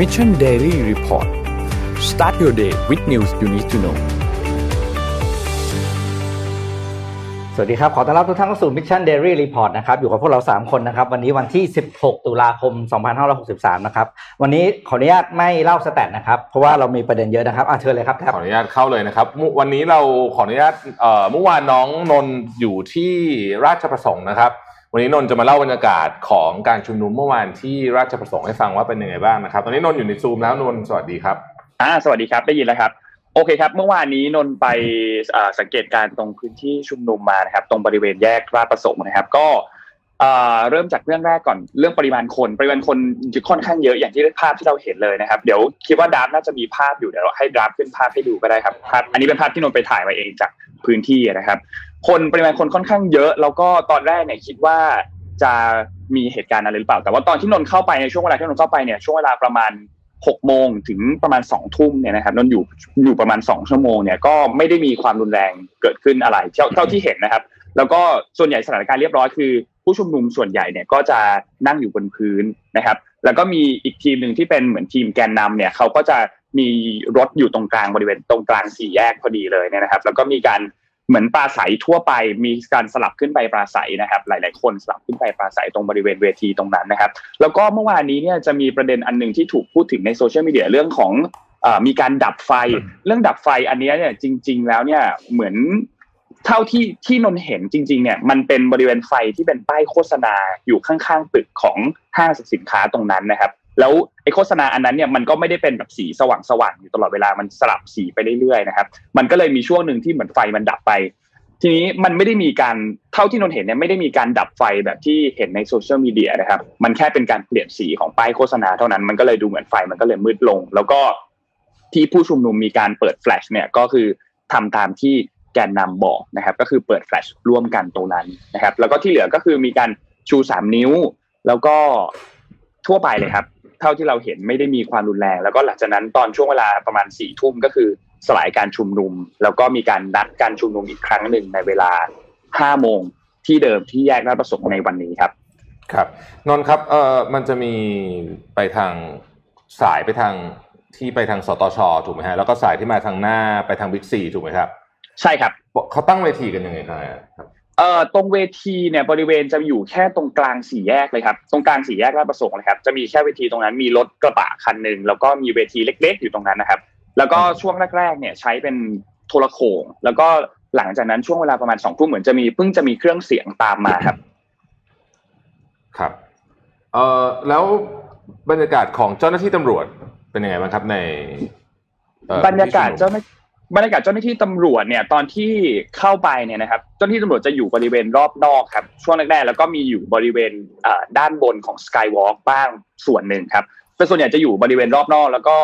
Mission Daily Report start your day with news you need to know สวัสดีครับ ขอต้อนรับทุกท่านเข้าสู่ Mission Daily Report นะครับ อยู่กับพวกเรา 3 คนนะครับ วันนี้วันที่ 16 ตุลาคม 2563 นะครับ วันนี้ขออนุญาตไม่เล่าสแตทนะครับ เพราะว่าเรามีประเด็นเยอะนะครับอะเชิญเลยครับแท็บขออนุญาตเข้าเลยนะครับมุวันนี้เราขออนุญาตเอ่อเมื่อวานน้องนนท์อยู่ที่ราชประสงค์นะครับ วันนี้นนท์จะมาเล่าบรรยากาศของการชุมนุมเมื่อวานที่ราชประสงค์ให้ฟังว่าเป็นยังไงบ้างนะครับ ตอนนี้นนท์อยู่ในซูมแล้วนนท์สวัสดีครับอ่าสวัสดีครับได้ยินแล้วครับโอเคครับ เมื่อวานนี้นนท์ไปสังเกตการณ์ตรงพื้นที่ชุมนุมมานะครับ ตรงบริเวณแยกราชประสงค์นะครับ ก็เริ่มจากเรื่องแรกก่อนเรื่องปริมาณคน ปริมาณคนค่อนข้างเยอะอย่างที่ภาพที่เราเห็นเลยนะครับ เดี๋ยวคิดว่าดราฟน่าจะมีภาพอยู่เดี๋ยวให้ดราฟขึ้นภาพให้ดูก็ได้ครับภาพอันนี้เป็นภาพที่นนท์ไปถ่ายมาเองจากพื้นที่นะครับ คนปริมาณคนค่อนข้างเยอะ แล้วก็ตอนแรกเนี่ยคิดว่าจะมีเหตุการณ์อะไรหรือเปล่า แต่ว่าตอนที่นนเข้าไปในช่วงเวลาที่นนเข้าไปเนี่ยช่วงเวลาประมาณหกโมงถึงประมาณสองทุ่มเนี่ยนะครับนนอยู่อยู่ประมาณสองชั่วโมงเนี่ยก็ไม่ได้มีความรุนแรงเกิดขึ้นอะไรเท่าเท่าที่เห็นนะครับ แล้วก็ส่วนใหญ่สถานการณ์เรียบร้อยคือ ผู้ชุมนุมส่วนใหญ่เนี่ยก็จะนั่งอยู่บนพื้นนะครับ แล้วก็มีอีกทีมหนึ่งที่เป็นเหมือนทีมแกนนำเนี่ยเขาก็จะมีรถอยู่ตรงกลางบริเวณตรงกลางสี่แยกพอดีเลยเนี่ยนะครับ แล้วก็มีการ เหมือนปราศัยทั่วไปมีการสลับขึ้นไปปราศัยนะครับ หลาย ๆ คนสลับขึ้นไปปราศัยตรงบริเวณเวทีตรงนั้นนะครับ แล้วก็เมื่อวานนี้เนี่ยจะมีประเด็นอันหนึ่งที่ถูกพูดถึงในโซเชียลมีเดียเรื่องของเอ่อมีการดับไฟ เรื่องดับไฟอันเนี้ยเนี่ยจริง ๆ แล้วเนี่ยเหมือนเท่าที่ที่นนท์เห็นจริง ๆ เนี่ยมันเป็นบริเวณไฟที่เป็นป้ายโฆษณาอยู่ข้างๆตึกของห้างสรรพสินค้าตรงนั้นนะครับ แล้วไอโฆษณาอันนั้นเนี่ยมันก็ไม่ได้เป็นแบบสีสว่างๆอยู่ตลอดเวลามันสลับสีไปเรื่อยๆนะครับ มันก็เลยมีช่วงหนึ่งที่เหมือนไฟมันดับไป ทีนี้มันไม่ได้มีการเท่าที่นนเห็นเนี่ยไม่ได้มีการดับไฟแบบที่เห็นในโซเชียลมีเดียนะครับ มันแค่เป็นการเปลี่ยนสีของป้ายโฆษณาเท่านั้นมันก็เลยดูเหมือนไฟมันก็เลยมืดลง แล้วก็ที่ผู้ชุมนุมมีการเปิดแฟลชเนี่ยก็คือทำตามที่แกนนำบอกนะครับ ก็คือเปิดแฟลชร่วมกันตรงนั้นนะครับ แล้วก็ที่เหลือก็คือมีการชูสามนิ้ว แล้วก็ ทั่วไปเลยครับ เท่าที่เราเห็นไม่ได้มีความรุนแรง แล้วก็หลังจากนั้นตอนช่วงเวลาประมาณสี่ทุ่มก็คือสลายการชุมนุม แล้วก็มีการนัดการชุมนุมอีกครั้งหนึ่งในเวลาห้าโมงที่เดิมที่แยกราชประสงค์ในวันนี้ครับ ครับนนท์ครับเอ่อมันจะมีไปทางสายไปทางที่ไปทางสตชถูกไหมฮะแล้วก็สายที่มาทางหน้าไปทางบิ๊กซีถูกไหมครับ ใช่ครับเขาตั้งเวทีกันยังไงครับ เอ่อตรงเวทีเนี่ยบริเวณจะอยู่แค่ตรงกลางสี่แยกเลยครับตรงกลางสี่แยกราชประสงค์เลยครับจะมีแค่เวทีตรงนั้นมีรถกระบะคันหนึ่งแล้วก็มีเวทีเล็ก ๆ อยู่ตรงนั้นนะครับ แล้วก็ช่วงแรกๆเนี่ยใช้เป็นโทรโขงแล้วก็หลังจากนั้นช่วงเวลาประมาณสองทุ่มเหมือนจะมีเพิ่งจะมีเครื่องเสียงตามมาครับ ครับเอ่อแล้วบรรยากาศของเจ้าหน้าที่ตำรวจเป็นยังไงบ้างครับในเอ่อบรรยากาศเจ้าหน้า บรรยากาศเจ้าหน้าที่ตำรวจเนี่ยตอนที่เข้าไปเนี่ยนะครับเจ้าหน้าที่ตำรวจจะอยู่บริเวณรอบนอกครับช่วงแรกๆแล้วก็มีอยู่บริเวณด้านบนของสกายวอล์กบ้างส่วนหนึ่งครับแต่ส่วนใหญ่จะอยู่บริเวณรอบนอก แล้วก็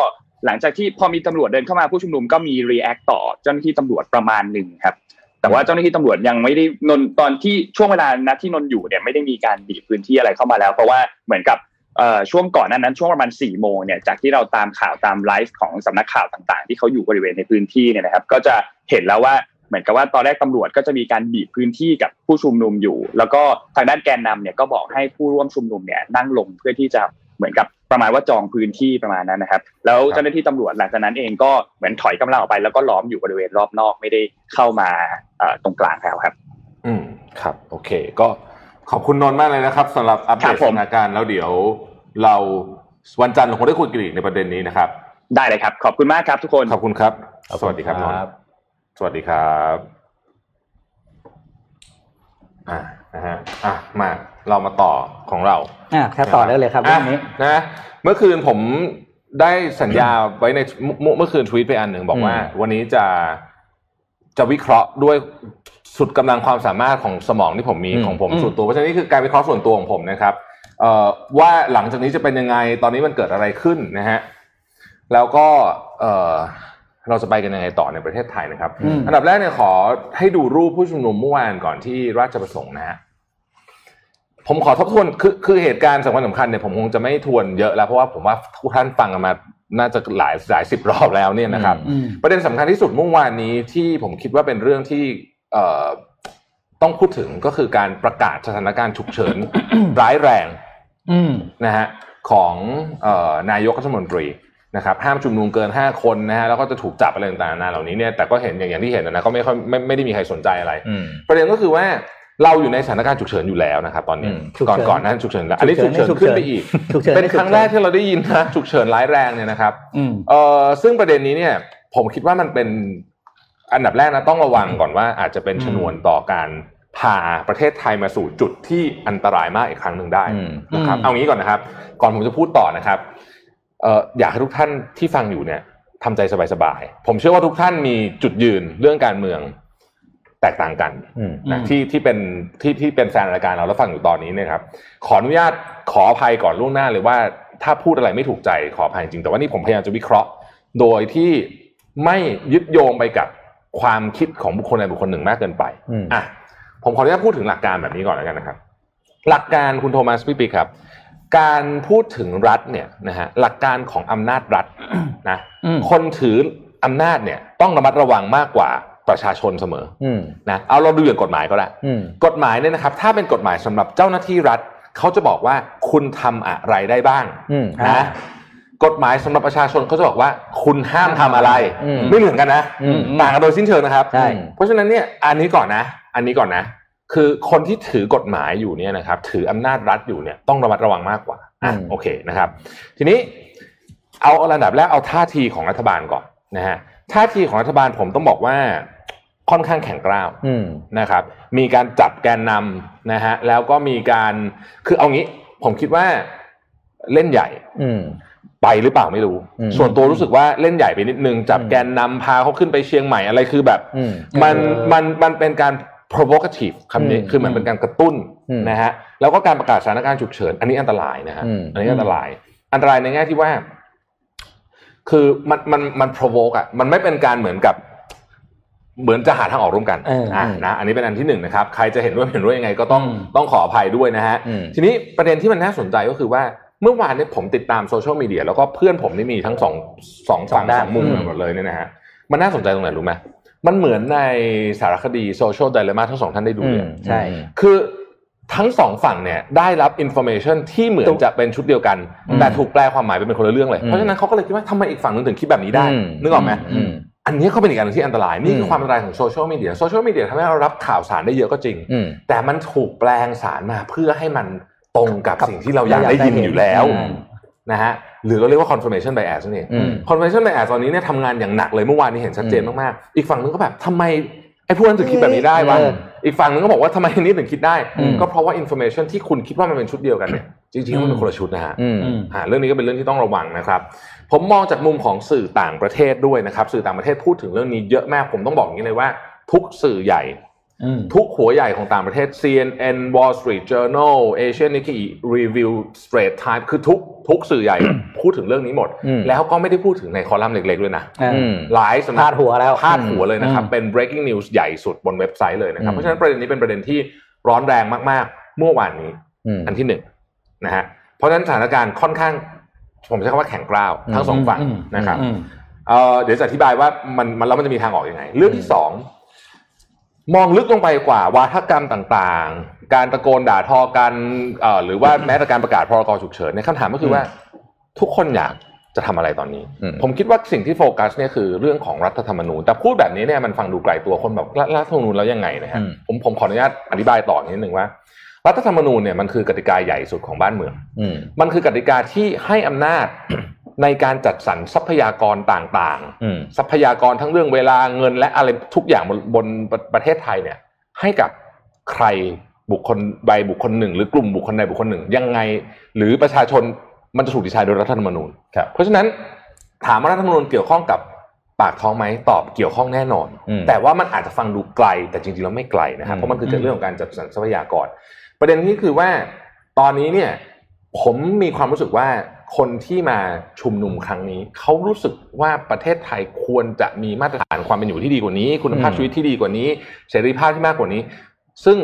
หลังจากที่พอมีตำรวจเดินเข้ามาผู้ชุมนุมก็มีรีแอคต่อเจ้าหน้าที่ตำรวจประมาณหนึ่งครับแต่ว่าเจ้าหน้าที่ตำรวจยังไม่ได้นนตอนที่ช่วงเวลานัดที่นนอยู่เนี่ยไม่ได้มีการบีบพื้นที่อะไรเข้ามาแล้ว เพราะว่าเหมือนกับ ช่วงก่อนนั้นนั้นช่วงประมาณ4ี่โมงเนี่ยจากที่เราตามข่าวตามไลฟ์ของสำนักข่าวต่างๆ ที่เขาอยู่บริเวณในพื้นที่เนี่ยนะครับ ก็จะเห็นแล้วว่าเหมือนกับว่าตอนแรกตำรวจก็จะมีการบีบพื้นที่กับผู้ชุมนุมอยู่ แล้วก็ทางด้านแกนนำเนี่ยก็บอกให้ผู้ร่วมชุมนุมเนี่ยนั่งลงเพื่อที่จะเหมือนกับประมาณว่าจองพื้นที่ประมาณนั้นนะครับ แล้วเจ้าหน้าที่ตำรวจหลังจากนั้นเองก็เหมือนถอยกำลังออกไป แล้วก็ล้อมอยู่บริเวณรอบนอกไม่ได้เข้ามาตรงกลางแล้วครับ อืมครับ โอเค ก็ ขอบคุณนนท์มากเลยนะครับสำหรับอัปเดครัตบผมสถานการณ์แล้วเดี๋ยวเราวันจันทร์เราคงได้คุยกันอีกในประเด็นนี้นะครับ ได้เลยครับ ขอบคุณมากครับทุกคน ขอบคุณครับ สวัสดีครับนนท์สวัสดีครับอ่านะฮะอะมาเรามาต่อของเราอะแค่ต่อได้เลยครับเรื่องนี้อะนะเมื่อคืนผมได้สัญญาไว้ในเมื่อเมื่อคืนทวีตไปอันหนึ่งบอกว่า วันนี้จะ จะวิเคราะห์ด้วยสุดกำลังความสามารถของสมองที่ผมมีอืมของผมอืมส่วนตัวเพราะฉะนั้นนี่คือการวิเคราะห์ส่วนตัวของผมนะครับเอ่อว่าหลังจากนี้จะเป็นยังไงตอนนี้มันเกิดอะไรขึ้นนะฮะแล้วก็เอ่อเราจะไปกันยังไงต่อในประเทศไทยนะครับอืมอันดับแรกเนี่ยขอให้ดูรูปผู้ชุมนุมเมื่อวานก่อนที่ราชประสงค์นะฮะผมขอทบทวนคือคือเหตุการณ์สำคัญสำคัญเนี่ยผมคงจะไม่ทวนเยอะแล้วเพราะว่าผมว่าทุกท่านฟังกันมา น่าจะหลายหลายสิบรอบแล้วเนี่ยนะครับอืมประเด็นสำคัญที่สุดเมื่อวานนี้ที่ผมคิดว่าเป็นเรื่องที่เอ่อต้องพูดถึงก็คือการประกาศสถานการณ์ฉุกเฉินร้ายแรงอืมนะฮะของเอ่อนายกรัฐมนตรีนะครับห้ามชุมนุมเกิน 5 คนนะฮะแล้วก็จะถูกจับอะไรต่างๆนานาเหล่านี้เนี่ยแต่ก็เห็นอย่างอย่างที่เห็นนะก็ไม่ค่อยไม่ไม่ได้มีใครสนใจอะไรอืมประเด็นก็คือว่า เราอยู่ในสถานการณ์ฉุกเฉินอยู่แล้วนะครับตอนนี้อืมฉุกก่อนเฉินก่อนหนั้นฉุกเฉินแล้วอันนี้ฉุฉุกกเฉิเฉินนขึ้นไปอีกฉุกเฉินเป็นครั้งแรกที่เราได้ยินนะฉุกเฉินร้ายแรงเนี่ยนะครับอืมเอ่อซึ่งประเด็นนี้เนี่ย ผมคิดว่ามันเป็นอันดับแรกนะต้องระวังก่อนว่าอาจจะเป็นชนวนต่อการพาประเทศไทยมาสู่จุดที่อันตรายมากอีกครั้งหนึ่งได้อืมนะครับอืมเอางี้ก่อนนะครับ ก่อนผมจะพูดต่อนะครับเอ่ออยากให้ทุกท่านที่ฟังอยู่เนี่ยทำใจสบายๆผมเชื่อว่าทุกท่านมีจุดยืนเรื่องการเมือง แตกต่างกันอืมนะอืมที่ที่เป็นที่ที่เป็นแฟนรายการเราแล้วฟังอยู่ตอนนี้เนยครับ ขออนุญาตขออภัยก่อนล่วงหน้าเลยว่า ถ้าพูดอะไรไม่ถูกใจขออภัยจริงแต่ว่านี่ผมพยายามจะวิเคราะห์ โดยที่ไม่ยึดโยงไปกับความคิดของบุคคลใดบุคคลหนึ่งมากเกินไปอืมอะผมขออนุญาตพูดถึงหลักการแบบนี้ก่อนแล้วกันนะครับ หลักการคุณโทมัสพี่ปีครับ การพูดถึงรัฐเนี่ยนะฮะหลักการของอำนาจรัฐนะอืมคนถืออำนาจเนี่ยต้องระมัดระวังมากกว่า ประชาชนเสมออืมนะเอาเราดูอย่างกฎหมายก็ได้อืมกฎหมายเนี่ยนะครับ ถ้าเป็นกฎหมายสำหรับเจ้าหน้าที่รัฐเขาจะบอกว่าคุณทำอะไรได้บ้างอืมนะกฎหมายสำหรับประชาชนเขาจะบอกว่า คุณห้ามทำอะไรอืมไม่เหมือนกันนะอืมต่างกันโดยสิ้นเชิงนะครับใช่เพราะฉะนั้นเนี่ยอันนี้ก่อนนะ อันนี้ก่อนนะ คือคนที่ถือกฎหมายอยู่เนี่ยนะครับ ถืออำนาจรัฐอยู่เนี่ยต้องระมัดระวังมากกว่าอะอืมโอเคนะครับ ทีนี้เอาระดับแรกเอาท่าทีของรัฐบาลก่อนนะฮะท่าทีของรัฐบาลผมต้องบอกว่า ค่อนข้างแข็งกร้าวอืมนะครับ มีการจับแกนนำนะฮะแล้วก็มีการคือเอางี้ ผมคิดว่าเล่นใหญ่อืมไปหรือเปล่าไม่รู้อืมส่วนตัวรู้สึกว่าเล่นใหญ่ไปนิดนึง จับแกนนำพาเขาขึ้นไปเชียงใหม่อะไรคือแบบอืมมันมันมันเป็นการ provocative คำนี้อืมคือมันเป็นการกระตุ้นอืมนะฮะแล้วก็การประกาศสถานการณ์ฉุกเฉิน อันนี้อันตรายนะฮะอืมอันนี้อันตราย อันตรายในแง่ที่ว่า คือมันมันมัน provoke อะมันไม่เป็นการเหมือนกับ เหมือนจะหาทางออกร่วมกันเอออะนะอันนี้เป็นอันที่หนึ่งนะครับใครจะเห็นด้วยไม่เห็นด้วยยังไงก็ต้องอืมต้องขออภัยด้วยนะฮะอืมทีนี้ประเด็นที่มันน่าสนใจก็คือว่าเมื่อวานเนี่ยผมติดตามโซเชียลมีเดียแล้วก็เพื่อนผมนี่มีทั้งสองสองฝั่งสองด้านสองมุมอืมหมดเลยเนี่ยนะฮะมันน่าสนใจตรงไหนรู้ไหมมันเหมือนในสารคดี Social Dilemma ทั้งสองท่านได้ดูอืมเลมยใช่คือทั้งสองฝั่งเนี่ยได้รับ information ที่เหมือนจะเป็นชุดเดียวกันอืมแต่ถูกแปลความหมายไปเป็นคนละเรื่องเลยอืมเพราะฉะนั้นเขาก็เลยคิดว่าทำไมอีกฝั่งนึงถึงคิดแบบนี้ได้อืมนึกออกไหม อืมอันนี้ก็เป็นอีกอันหนึ่งที่อันตรายนี่คือมความอันตรายของโซเชียลมีเดียโซเชียลมีเดียทำให้เรารับข่าวสารได้เยอะก็จริงอืมแต่มันถูกแปลงสารมาเพื่อให้มันตรงกับกับสิ่งที่เราอยากได้ยินอยู่แล้วอืมนะฮะหรือเราเรียกว่า confirmation bias นั่นเองอืม confirmation bias ตอนนี้เนี่ยทำงานอย่างหนักเลยเมื่อวานนี้เห็นชัดเจนมากๆ อีกฝั่งนึงก็แบบทำไมไอ้พวกนั้นถึงคิดแบบนี้ได้วะเอออีกฝั่งนึงก็บอกว่าทำไมอันนี้ถึงคิดได้อืมก็เพราะว่า information ที่คุณคิดว่ามันเป็นชุดเดียวกันเนี่ยจริงๆมันเป็นคนละชุดนะฮะอืมอืมอ่าเรื่องนี้ก็เป็นเรื่องที่ต้องระวังนะครับ ผมมองจากมุมของสื่อต่างประเทศด้วยนะครับ สื่อต่างประเทศพูดถึงเรื่องนี้เยอะมากผมต้องบอกอย่างนี้เลยว่า ทุกสื่อใหญ่อืมทุกหัวใหญ่ของต่างประเทศ CNN Wall Street Journal Asian Nikkei Review Straits Times คือทุกทุกสื่อใหญ่พูดถึงเรื่องนี้หมดอืมแล้วก็ไม่ได้พูดถึงในคอลัมน์เล็กๆด้วยนะอ่าอืมหลายสำนักพาดหัวแล้วพาดหัวเลยนะครับอืมเป็น breaking news ใหญ่สุดบนเว็บไซต์เลยนะครับอืมเพราะฉะนั้นประเด็นนี้เป็นประเด็นที่ร้อนแรงมากๆ เมื่อวานนี้อืมอันที่หนึ่งนะฮะเพราะฉะนั้นสถานการณ์ค่อนข้าง ผมใช้คำว่าแข็งกร้าวทั้งสองฝั่งอืมนะครับอืมเอ่อเดี๋ยวจะอธิบายว่ามันมันแล้วมันจะมีทางออกยังไง เรื่องที่สองมองลึกลงไปกว่าวาทกรรมต่างๆ การตะโกนด่าทอกันเอ่อหรือว่าแม้แต่การประกาศพรกฉุกเฉินในยคำถามก็คือว่า ทุกคนอยากจะทำอะไรตอนนี้อืมผมคิดว่าสิ่งที่โฟกัสเนี่ยคือเรื่องของรัฐธรรมนูญ แต่พูดแบบนี้เนี่ยมันฟังดูไกลตัวคนแบบรัฐรัฐธรรมนูญแล้วยังไงนะฮะอืมผมผมขออนุญาตอธิบายต่อนิดนึงว่า รัฐธรรมนูญเนี่ยมันคือกติกาใหญ่สุดของบ้านเมืองอืมมันคือกติกาที่ให้อำนาจในการจัดสรรทรัพยากรต่างอืมๆทรัพยากรทั้งเรื่องเวลาเงินและอะไรทุกอย่างบนบนประประเทศไทยเนี่ย ให้กับใครบุคคลใดบุคคลหนึ่ง หรือกลุ่มบุคคลใดบุคคลหนึ่ง ยังไง หรือประชาชนมันจะถูกดีไซน์โดยรัฐธรรมนูญครับเพราะฉะนั้นถามว่ารัฐธรรมนูญเกี่ยวข้องกับปากท้องไหมตอบเกี่ยวข้องแน่นอนอืมแต่ว่ามันอาจจะฟังดูไกล แต่จริงๆแล้วไม่ไกลนะครับอืมเพราะมันคือเรื่องของการจัดสรรทรัพยากร ประเด็นนี้คือว่าตอนนี้เนี่ยผมมีความรู้สึกว่าคนที่มาชุมนุมครั้งนี้ เขารู้สึกว่าประเทศไทยควรจะมีมาตรฐานความเป็นอยู่ที่ดีกว่านี้ คุณภาพอืมชีวิตที่ดีกว่านี้ เสรีภาพที่มากกว่านี้ ซึ่ง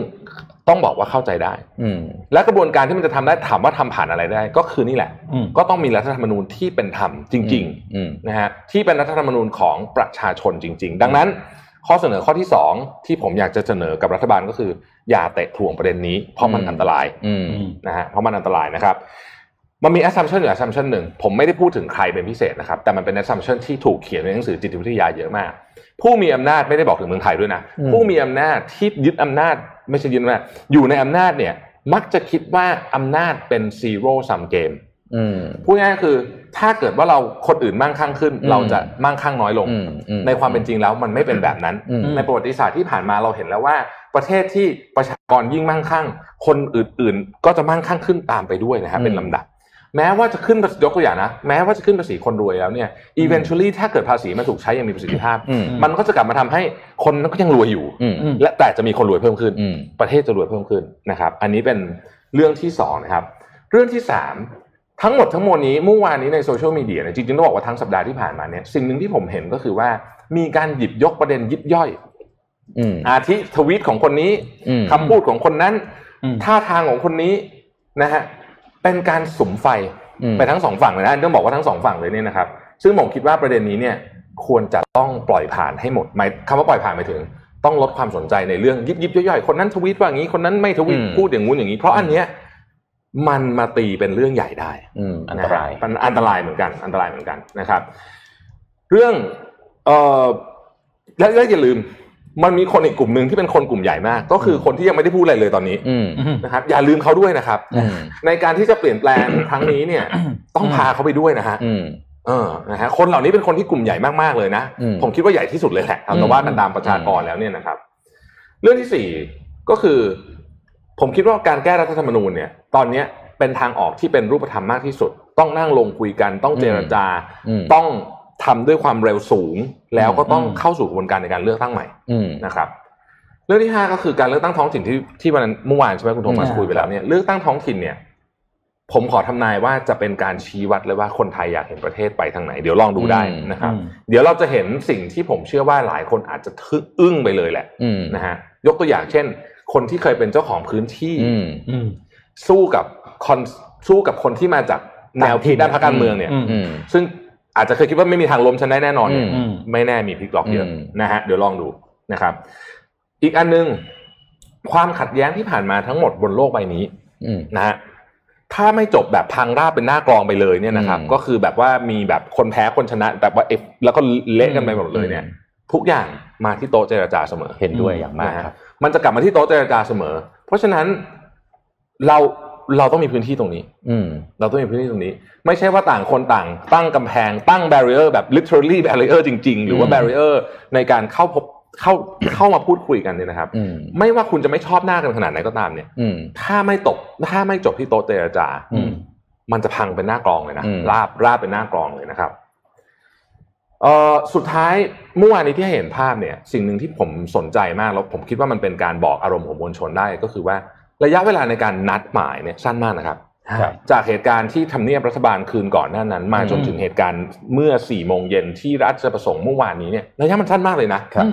ต้องบอกว่าเข้าใจได้ อืมและกระบวนการที่มันจะทำได้ถามว่าทำผ่านอะไรได้ ก็คือนี่แหละอืมก็ต้องมีรัฐธรรมนูญที่เป็นธรรมจริงๆอืมนะฮะที่เป็นรัฐธรรมนูญของประชาชนจริง ๆ ดังนั้น ข้อเสนอข้อที่สองที่ผมอยากจะเสนอกับรัฐบาลก็คือ อย่าเตะถ่วงประเด็นนี้ เพราะมันอืมอันตรายอืมอืมนะฮะเพราะมันอันตรายนะครับ มันมี assumption อยู่ assumption หนึ่งผมไม่ได้พูดถึงใครเป็นพิเศษนะครับ แต่มันเป็น assumption ที่ถูกเขียนในหนังสือจิตวิทยาเยอะมาก ผู้มีอำนาจไม่ได้บอกถึงเมืองไทยด้วยนะอืมผู้มีอำนาจที่ยึดอำนาจไม่ใช่ยึดอำนาจอยู่ในอำนาจเนี่ยมักจะคิดว่าอำนาจเป็น zero sum game อืม พูดง่ายๆคือ ถ้าเกิดว่าเราคนอื่นมั่งคั่งขึ้นอืมเราจะมั่งคั่งน้อยลงอืมอืมในความเป็นจริงแล้วมันไม่เป็นแบบนั้นอืมในประวัติศาสตร์ที่ผ่านมาเราเห็นแล้วว่า ประเทศที่ประชากรยิ่งมั่งคั่ง คนอื่นๆ ก็จะมั่งคั่งขึ้นตามไปด้วยนะครับอืมเป็นลำดับ แม้ว่าจะขึ้นภาษียกตัวอย่างนะแม้ว่าจะขึ้นภาษีคนรวยแล้วเนี่ย eventually ถ้าเกิดภาษีมันถูกใช้อย่างมีประสิทธิภาพอืมมันก็จะกลับมาทำให้คนนั้นก็ยังรวยอยู่อืมและแต่จะมีคนรวยเพิ่มขึ้นอืมประเทศจะรวยเพิ่มขึ้นนะครับ อันนี้เป็นเรื่องที่สองนะครับ เรื่องที่สาม ทั้งหมดทั้งมวลนี้เมื่อวานนี้ในโซเชียลมีเดียเนี่ยจริงๆต้องบอกว่าทั้งสัปดาห์ที่ผ่านมาเนี่ยสิ่งหนึ่งที่ผมเห็นก็คือว่ามีการหยิบยกประเด็นยิบย่อยอืมอาทิทวีตของคนนี้อืมคำพูดของคนนั้นอืมท่าทางของคนนี้นะฮะเป็นการสุมไฟอืมไปทั้งสองฝั่งเลยนะต้องบอกว่าทั้งสองฝั่งเลยเนี่ยนะครับ ซึ่งผมคิดว่าประเด็นนี้เนี่ยควรจะต้องปล่อยผ่านให้หมดหมายคำว่าปล่อยผ่านไปถึง ต้องลดความสนใจในเรื่องยิบยิบย่อยๆคนนั้นทวีตว่าอย่างนี้คนนั้นไม่ทวีตอืมพูดอย่างงู้นอย่างนี้ เพราะอันเนี้ย มันมาตีเป็นเรื่องใหญ่ได้ อืมอันตรายะฮะมันอันตรายเหมือนกัน อันตรายเหมือนกันนะครับ เรื่องเอ่อและและอย่าลืม มันมีคนอีกกลุ่มหนึ่งที่เป็นคนกลุ่มใหญ่มาก ก็คือคนที่ยังไม่ได้พูดอะไรเลยตอนนี้อืมนะครับ อย่าลืมเขาด้วยนะครับอืมในการที่จะเปลี่ยนแปลงครั้งนี้เนี่ย ต้องพาเขาไปด้วยนะฮะอืมเออนะฮะคนเหล่านี้เป็นคนที่กลุ่มใหญ่มากๆเลยนะอืมผมคิดว่าใหญ่ที่สุดเลยแหละเอาแต่ว่ากันตามประชากรแล้วเนี่ยนะครับ เรื่องที่สี่ก็คือ ผมคิดว่าการแก้รัฐธรรมนูญเนี่ย ตอนเนี้ยเป็นทางออกที่เป็นรูปธรรมมากที่สุด ต้องนั่งลงคุยกัน ต้องเจรจาอืมต้องทำด้วยความเร็วสูง แล้วก็ต้องอืมเข้าสู่กระบวนการในการเลือกตั้งใหม่อืมนะครับ เรื่องที่ห้าก็คือการเลือกตั้งท้องถิ่นที่ที่วันนั้นเมื่อวานใช่ไหมคุณโทมัสอ่าคุยไปแล้วเนี่ยเลือกตั้งท้องถิ่นเนี่ย ผมขอทำนายว่าจะเป็นการชี้วัดเลยว่าคนไทยอยากเห็นประเทศไปทางไหน เดี๋ยวลองดูได้อืมนะครับอืมเดี๋ยวเราจะเห็นสิ่งที่ผมเชื่อว่าหลายคนอาจจะทึ่งอึ้งไปเลยแหละอืมนะฮะยกตัวอย่างเช่น คนที่เคยเป็นเจ้าของพื้นที่อืมอืมสู้กับคอนสู้กับคนที่มาจากแนวคิดด้านพรรคการเมืองเนี่ยอืมอืมซึ่งอาจจะเคยคิดว่าไม่มีทางล้มฉันได้แน่นอนเนี่ยอืมไม่แน่มีพลิกล็อกเยอะอืมนะฮะเดี๋ยวลองดูนะครับ อีกอันหนึง ความขัดแย้งที่ผ่านมาทั้งหมดบนโลกใบนี้อืมนะฮะถ้าไม่จบแบบพังราบเป็นหน้ากรองไปเลยเนี่ยนะครับอืมก็คือแบบว่ามีแบบคนแพ้คนชนะแบบว่าเอฟแล้วก็เละกันไปหมดเลยเนี่ย ทุกอย่างมาที่โต๊ะเจรจาเสมอเห็นด้วยอย่างมากนะฮะครับ มันจะกลับมาที่โต๊ะเจรจาเสมอ เพราะฉะนั้นเราเราต้องมีพื้นที่ตรงนี้ อืม เราต้องมีพื้นที่ตรงนี้ ไม่ใช่ว่าต่างคนต่าง ตั้งกำแพง ตั้ง barrier แบบ literally barrier จริง ๆ หรือว่าอืม barrier ในการเข้าพบเข้าเข้ามาพูดคุยกันเนี่ยนะครับอืมไม่ว่าคุณจะไม่ชอบหน้ากันขนาดไหนก็ตามเนี่ยอืมถ้าไม่ตกถ้าไม่จบที่โต๊ะเจรจาอืมมันจะพังเป็นหน้ากรองเลยนะอืมราบราบเป็นหน้ากรองเลยนะครับ เอ่อสุดท้ายเมื่อวานนี้ที่ให้เห็นภาพเนี่ยสิ่งหนึ่งที่ผมสนใจมากแล้วผมคิดว่ามันเป็นการบอกอารมณ์ของมวลชนได้ก็คือว่าระยะเวลาในการนัดหมายเนี่ยสั้นมากนะครับครับจากเหตุการณ์ที่ทำเนียบรัฐบาลคืนก่อนหน้านั้น มาอืมจนถึงเหตุการณ์เมื่อสี่โมงเย็นที่ราชประสงค์เมื่อวานนี้เนี่ยระยะมันสั้นมากเลยนะครับ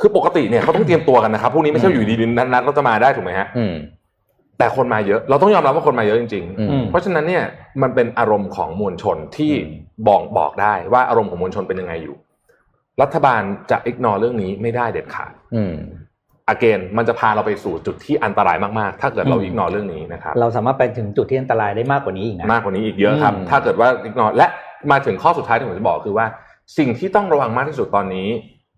คือปกติเนี่ยเขาต้องเตรียมตัวกันนะครับพวกนี้ไม่ใช่อยู่ดีๆนัดๆเราจะมาได้ถูกไหมฮะอืม แต่คนมาเยอะ เราต้องยอมรับว่าคนมาเยอะจริงอืมๆเพราะฉะนั้นเนี่ยมันเป็นอารมณ์ของมวลชนที่อืมบอกบอกได้ว่าอารมณ์ของมวลชนเป็นยังไงอยู่ รัฐบาลจะอิกนอเรื่องนี้ไม่ได้เด็ดขาดอืมอเกนมันจะพาเราไปสู่จุดที่อันตรายมากๆ ถ้าเกิดเราอืมอิกนอเรื่องนี้นะครับ เราสามารถไปถึงจุดที่อันตรายได้มากกว่านี้อีกนะมากกว่านี้อีกเยอะครับอืมถ้าเกิดว่าอิกนอและมาถึงข้อสุดท้ายที่ผมจะบอกคือว่า สิ่งที่ต้องระวังมากที่สุดตอนนี้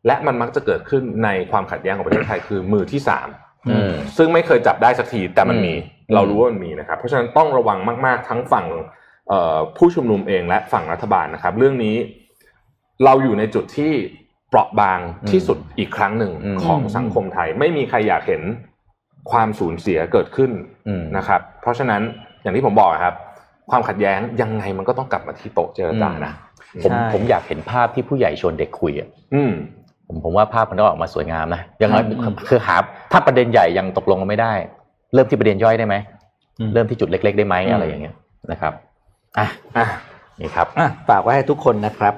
และมันมักจะเกิดขึ้นในความขัดแย้งของประเทศไทยคือมือที่สามอืม ซึ่งไม่เคยจับได้สักทีแต่มันมีอืมเรารู้ว่ามันมีนะครับ เพราะฉะนั้นต้องระวังมาก ๆ ทั้งฝั่งเอ่อผู้ชุมนุมเองและฝั่งรัฐบาลนะครับ เรื่องนี้เราอยู่ในจุดที่เปราะบางที่สุดอีกครั้งหนึ่งอืมของสังคมไทย ไม่มีใครอยากเห็นความสูญเสียเกิดขึ้นอืมนะครับ เพราะฉะนั้นอย่างที่ผมบอกครับ ความขัดแย้งยังไงมันก็ต้องกลับมาที่โต๊ะเจรจานะผมใช่ผมอยากเห็นภาพที่ผู้ใหญ่ชวนเด็กคุยอะอืม ผมผมว่าภาพมันต้องออกมาสวยงามนะอย่างน้อยอืมคือหาถ้าประเด็นใหญ่ยังตกลงกันไม่ได้ เริ่มที่ประเด็นย่อยได้ไหมอืมเริ่มที่จุดเล็ก ๆ ได้ไหมอืมอะไรอย่างเงี้ยนะครับอะอะนี่ครับอะฝากไว้ให้ทุกคนนะครับ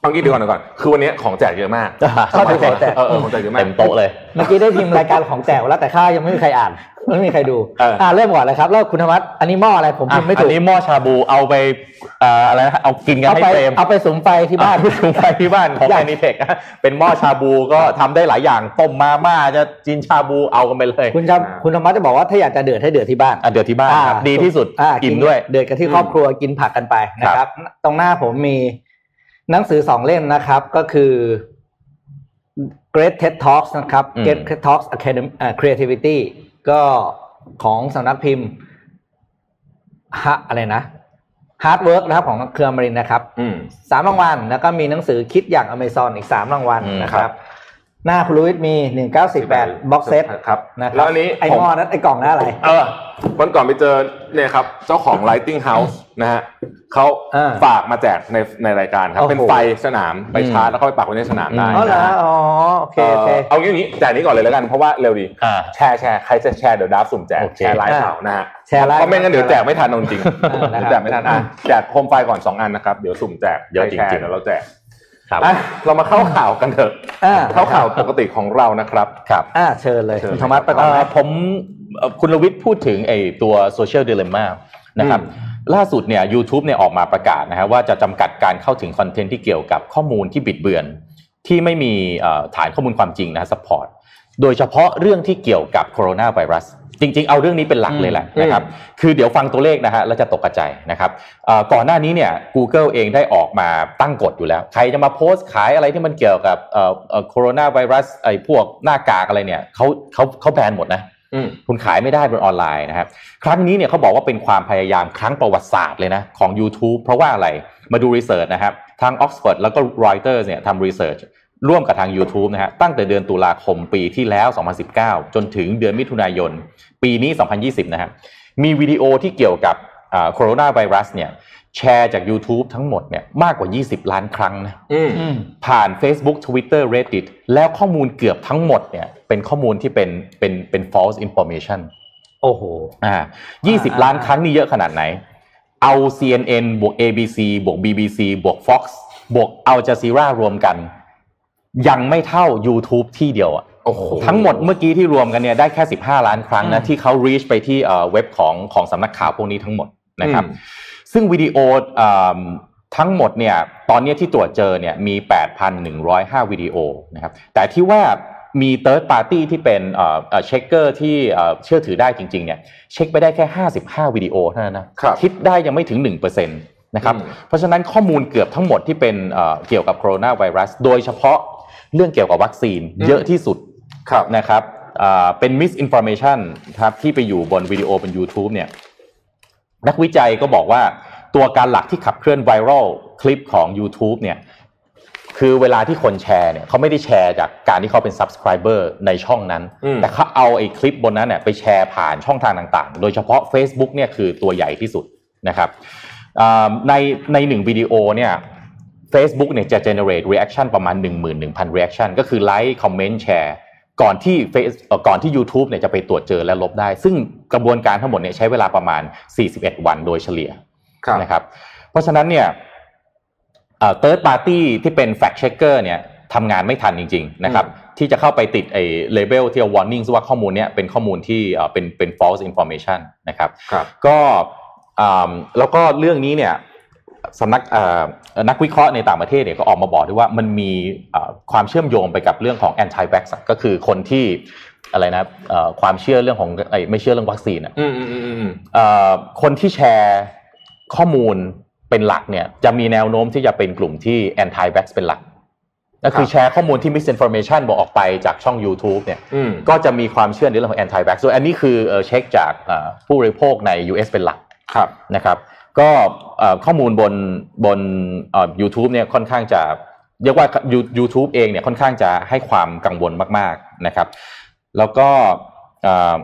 เอางี้เดียวก่อนเดี๋ยวก่อน คือวันนี้ของแจกเยอะมากเข้าถึงของแจกเออเออของแจกเยอะมากเต็มโต๊ะเลย เมื่อกี้ได้พิมพ์รายการของแจกแล้วแต่ข้ายังไม่มีใครอ่าน ไม่มีใครดูเอออ่อ่าเริ่มก่อนเลยครับแล้วคุณธรรมะอันนี้หม้ออะไรผมพิมพ์ไม่อัถูนกนี้หม้อชาบูเอาไปเอ่ออะไรนะเอากินกันเอาให้ไปเฟรมเอาไปสุมไฟที่บ้านเอไปไปที่บ้านของอยากแอนิเทคเป็นหม้อชาบูก็ทำได้หลายอย่างต้มมาม่าจะจินชาบูเอากันไปเลย คุณจะคุณธรรมะจะบอกว่าถ้าอยากจะเดือดให้เดือดที่บ้านอะเดือดที่บ้านครับอ่าดีที่สุดอ่ากินด้วย เดือดกันที่ครอบครัวกินผักกันไปนะครับ ตรงหน้าผมมีหนังสือสองเล่มนะครับก็คือ Great TED Talks นะครับอืม Great TED Talks Academy อ่า Creativity ก็ของสำนักพิมพ์ฮะอะไรนะ Hard Work นะครับของเครืออมรินทร์นะครับอืมสามรางวัลแล้วก็มีหนังสือคิดอย่างอเมซอนอีกสามรางวัลอืมนะครับ หน้าคุณลุวิทมีหนึ่งเก้าสี่แปดบ็อกเซตครับนะครับแล้วอันนี้ไอ้ผมหม้อนั้นไอ้กล่องนั้นอะไร เออวันก่อนไปเจอเนี่ยครับ เจ้าของ Lighting House นะฮะเขาอ่าฝากมาแจกในในรายการครับโอ้โหเป็นไฟสนามไปชาร์จแล้วก็ไปปักไว้ในสนามได้อ๋อเหรอนะฮะอ๋อโอเคเอ่โอเคอเอางี้อย่างนี้แจกนี้ก่อนเลยแล้วกันเพราะว่าเร็วดีอ่าแชร์แชร์ใครจะแชร์เดี๋ยวดาบสุ่มแจกโอเคแชร์ไลฟ์อ่าเผานะฮะแชร์ไลฟ์เพราะไม่งั้นเดี๋ยวแจกไม่ทันเอาจริงอ่านะครับเดี๋ยวแจกไม่ทันอะแจกโคมไฟก่อนสองอันนะครับเดี๋ยวสุ่มแจกเยอะจริงๆใคแชเดี๋ยวเราแจก ครับอะเรามาเข้าข่าวกันเถอะอ่าเข้าข่าวปกติของเรานะครับครับอ่าเชิญเลยเชิญคุณธรรมะไปก่อนเอ่ไหมอผมเอ่อคุณลวิทย์พูดถึงไอ้ตัวโซเชียลเดล m ม่านะครับอืมล่าสุดเนี่ย YouTube เนี่ยออกมาประกาศนะฮะว่าจะจำกัดการเข้าถึงคอนเทนต์ที่เกี่ยวกับข้อมูลที่บิดเบือน ที่ไม่มีเอ่อฐานข้อมูลความจริงนะ support โดยเฉพาะเรื่องที่เกี่ยวกับโคโรนาไวรัส จริงๆ เอาเรื่องนี้เป็นหลักเลยแหละนะครับ คือเดี๋ยวฟังตัวเลขนะฮะแล้วจะตกกระจายนะครับเอ่อก่อนหน้านี้เนี่ย Google เองได้ออกมาตั้งกฎอยู่แล้ว ใครจะมาโพสต์ขายอะไรที่มันเกี่ยวกับเอ่อเอ่อโคโรนาไวรัสไอ้พวกหน้ากากอะไรเนี่ยเขาเขาเขาแบนหมดนะอืมคุณขายไม่ได้บนออนไลน์นะครับ ครั้งนี้เนี่ยเขาบอกว่าเป็นความพยายามครั้งประวัติศาสตร์เลยนะของ YouTube เพราะว่าอะไร มาดูรีเสิร์ชนะครับ ทาง Oxford แล้วก็ Reuters เนี่ยทำรีเสิร์ช ร่วมกับทาง YouTube นะฮะตั้งแต่เดือนตุลาคมปีที่แล้ว 2019 จนถึงเดือนมิถุนายน ปีนี้ 2020 นะฮะมีวิดีโอที่เกี่ยวกับโคโรนาไวรัสเนี่ยแชร์จาก YouTube ทั้งหมดเนี่ยมากกว่า 20 ล้านครั้งนะอืมอืมผ่าน Facebook Twitter Reddit แล้วข้อมูลเกือบทั้งหมดเนี่ยเป็นข้อมูลที่เป็นเป็นเป็น false information โอ้โห อ่าอ่า20 ล้านครั้งนี่เยอะขนาดไหน เอา CNN บวก ABC บวก BBC บวก Fox บวก Al Jazeera รวมกัน ยังไม่เท่า YouTube ที่เดียวอะโอ้โหทั้งหมดเมื่อกี้ที่รวมกันเนี่ยได้แค่ 15 ล้านครั้งนะที่เขา reach ไปที่เอ่อเว็บของของสำนักข่าวพวกนี้ทั้งหมดนะครับอืมซึ่งวิดีโอเอ่อทั้งหมดเนี่ยตอนเนี้ยที่ตรวจเจอเนี่ยมี 8,105 วิดีโอนะครับแต่ที่ว่ามี third party ที่เป็นเอ่อเอ่อ checker ที่เอ่อเชื่อถือได้จริงๆเนี่ยเช็คไปได้แค่ 55 วิดีโอเท่านั้นนะครับคิดได้ยังไม่ถึง 1%นะครับอืมเพราะฉะนั้นข้อมูลเกือบทั้งหมดที่เป็นเอ่อเกี่ยวกับโคโรนาไวรัสโดยเฉพาะ เรื่องเกี่ยวกับวัคซีนเยอะที่สุดครับนะครับอ่าเป็น misinformation ครับที่ไปอยู่บนวิดีโอบน YouTube เนี่ยนักวิจัยก็บอกว่าตัวการหลักที่ขับเคลื่อนไวรัลคลิปของ YouTube เนี่ยคือเวลาที่คนแชร์เนี่ยเขาไม่ได้แชร์จากการที่เขาเป็น subscriber ในช่องนั้นอืมแต่เขาเอาไอ้คลิปบนนั้นเนี่ยไปแชร์ผ่านช่องทางต่างๆ โดยเฉพาะ Facebook เนี่ยคือตัวใหญ่ที่สุดนะครับอ่าในในหนึ่งวิดีโอเนี่ย Facebook เนี่ยจะ generate reaction ประมาณ 11,000 reaction ก็คือไลค์คอมเมนต์แชร์ก่อนที่ Face เอ่อก่อนที่ YouTube เนี่ยจะไปตรวจเจอและลบได้ ซึ่งกระบวนการทั้งหมดเนี่ยใช้เวลาประมาณ 41 วันโดยเฉลี่ยครับนะครับ เพราะฉะนั้นเนี่ยเอ่อ third party ที่เป็น fact checker เนี่ยทำงานไม่ทันจริง ๆ นะครับ ที่จะเข้าไปติดไอ้ label ที่เอา warning ว่าข้อมูลเนี่ยเป็นข้อมูลที่เอ่อเป็นเป็น false information นะครับครับก็อ่าแล้วก็เรื่องนี้เนี่ย สำนักเอ่อนักวิเคราะห์ในต่างประเทศเนี่ยก็ออกมาบอกด้วยว่ามันมีเอ่อความเชื่อมโยงไปกับเรื่องของ anti vax ก็คือคนที่อะไรนะเอ่อความเชื่อเรื่องของไอ้ไม่เชื่อเรื่องวัคซีนอะอืมอืมอืมอืมเอ่อคนที่แชร์ข้อมูลเป็นหลักเนี่ยจะมีแนวโน้มที่จะเป็นกลุ่มที่ anti vax เป็นหลักก็คือแชร์ข้อมูลที่ misinformation บอกออกไปจากช่อง YouTube เนี่ยอืมก็จะมีความเชื่อในเรื่องของ anti vax ส่วนอันนี้คือเอ่อเช็คจากเอ่อผู้บริโภคใน US เป็นหลักครับนะครับ ก็เอ่อข้อมูลบนบนเอ่อ YouTube เนี่ยค่อนข้างจะเรียกว่า You- YouTube เองเนี่ยค่อนข้างจะให้ความกังวลมาก ๆนะครับ แล้วก็เอ่อ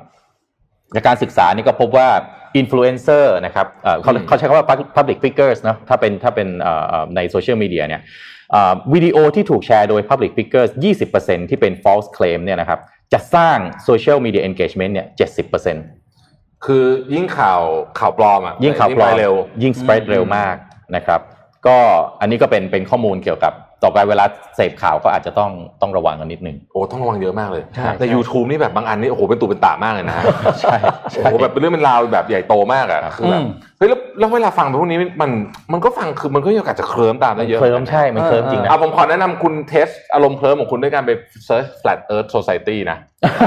จากการศึกษานี่ก็พบว่าอินฟลูเอนเซอร์นะครับเอ่อเขาอืมเขาใช้คำว่า public figures เนอะถ้าเป็นถ้าเป็นเอ่อเอ่อในโซเชียลมีเดียเนี่ยเอ่อวิดีโอที่ถูกแชร์โดย public figures 20%ที่เป็น false claim เนี่ยนะครับจะสร้าง social media engagement เนี่ย 70% คือยิ่งข่าวข่าวปลอมอะยิ่งข่าวปลอมไปเร็ว ยิ่ง spread อืมเร็วมากนะครับ ก็อันนี้ก็เป็นเป็นข้อมูลเกี่ยวกับ ต่อไปเวลาเสพข่าวก็อาจจะต้องต้องระวังกันนิดนึงโอ้ต้องระวังเยอะมากเลยใช่ใน YouTube นี่แบบบางอันนี่โอ้โหเป็นตุเป็นตามากเลยนะฮะใช่ใช่โอ้โหแบบเป็นเรื่องเป็นราวแบบใหญ่โตมากอะคือแบบอืมเฮ้ยแล้วแล้วเวลาฟังพวกนี้มันมันก็ฟังคือมันก็มีโอกาสจะเคลิ้มตามได้เยอะเคลิ้มใช่มันเคลิ้มจริงนะเอาผมขอแนะนำคุณเทสอารมณ์เคลิ้มของคุณด้วยการไป search flat earth society นะ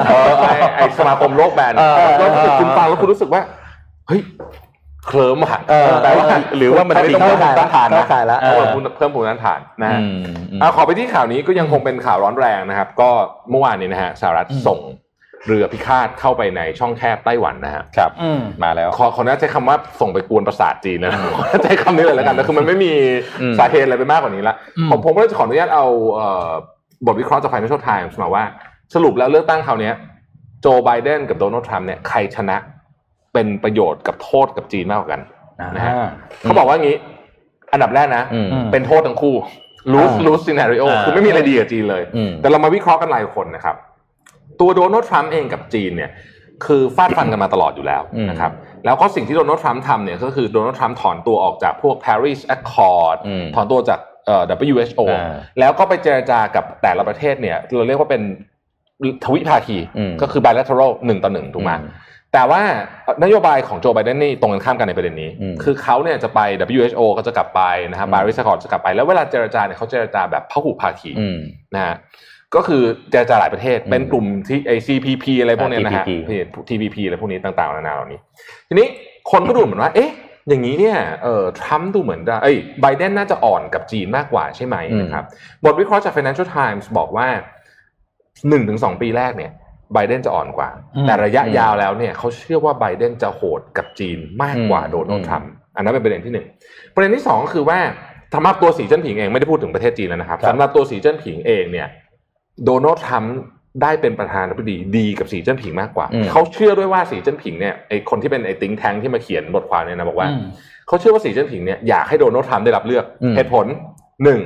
เออไอไอสมาคมโลกแบนเออแล้วเออคุณฟังแล้วคุณรู้สึกว่าเฮ้ย เคลิ้มอะเออแต่ว่าหรือว่ามันไม่ต้องเข้าเพิ่มใจภูมิต้านทานนะเข้าใจแล้วเออเพิ่มภูมิต้านทานนะฮะอืมอืมอะขอไปที่ข่าวนี้ก็ยังคงเป็นข่าวร้อนแรงนะครับ ก็เมื่อวานนี้นะฮะสหรัฐอืมส่งเรือพิฆาตเข้าไปในช่องแคบไต้หวันนะฮะครับอืมมาแล้วขอขอน่าใช้คำว่าส่งไปกวนประสาทจีนนะขอใช้คำนี้เลยแล้วกันแต่คือมันไม่มีอืมสาเหตุอะไรไปมากกว่านี้ละอืมผมผมก็เลยจะขออนุญาตเอาเอ่อบทวิเคราะห์จาก Financial Times มาว่า สรุปแล้วเลือกตั้งคราวเนี้ยโจไบเดนกับโดนัลด์ทรัมป์เนี่ยใครชนะ เป็นประโยชน์กับโทษกับจีนมากกว่ากันนะฮะอ่าเขาบอกว่างี้ อันดับแรกนะอืมเป็นโทษทั้งคู่ lose อ่า lose scenario อ่าคือไม่มีอะไรดีกับจีนเลยอืมแต่เรามาวิเคราะห์กันรายคนนะครับ ตัวโดนัลด์ทรัมป์เองกับจีนเนี่ย คือฟาดฟันกันมาตลอดอยู่แล้วอืมนะครับ แล้วก็สิ่งที่โดนัลด์ทรัมป์ทำเนี่ยก็คือโดนัลด์ทรัมป์ถอนตัวออกจากพวก Paris Accord อืมถอนตัวจากเอ่อ WHO อ่าแล้วก็ไปเจรจากับแต่ละประเทศเนี่ย เราเรียกว่าเป็น ทวิภาคีอืมก็คือ bilateral หนึ่งต่อหนึ่งถูกไหมอืมแต่ว่านโยบายของโจไบเดนนี่ตรงกันข้ามกันในประเด็นนี้อืมคือเขาเนี่ยจะไป WHO ก็จะกลับไปนะครับอืมปารีสคอร์ดจะกลับไป แล้วเวลาเจรจาเนี่ยเขาเจรจาแบบพหุภาคีอืมนะฮะก็คือเจรจาหลายประเทศอืมเป็นกลุ่มที่ไอ CPP อะไรพวกเนี้ยนะฮะ TPP TPP อะไรพวกนี้ต่างๆนานาเหล่านี้ ทีนี้คนก็ดูเหมือนว่า เอ๊ะ อย่างนี้เนี่ยเอ่อทรัมป์ดูเหมือนจะเอ้ยไบเดนน่าจะอ่อนกับจีนมากกว่าใช่ไหมอืมนะครับบทวิเคราะห์จาก Financial Times บอกว่า หนึ่งถึงสองปีแรกเนี่ยไบเดนจะอ่อนกว่าอืมแต่ระยะยาวแล้วเนี่ยเขาเชื่อว่าไบเดนจะโหดกับจีนมากกว่าอืมโดนัลด์ทรัมป์อันนั้นเป็นประเด็นที่หนึ่งประเด็นที่สองก็คือว่าสำหรับตัวสีจิ้นผิงเองไม่ได้พูดถึงประเทศจีนแล้วนะครับครับสำหรับตัวสีจิ้นผิงเองเนี่ยโดนัลด์ทรัมป์ได้เป็นประธานาธิบดีดีกับสีจิ้นผิงมากกว่าอืมเขาเชื่อด้วยว่าสีจิ้นผิงเนี่ยไอคนที่เป็นไอติงแทงที่มาเขียนบทความเนี่ยนะบอกว่าอืมเขาเชื่อว่าสีจิ้นผิงเนี่ยอยากให้โดนัลด์ทรัมป์ได้รับเลือกอืมเหตุผลหนึ่ง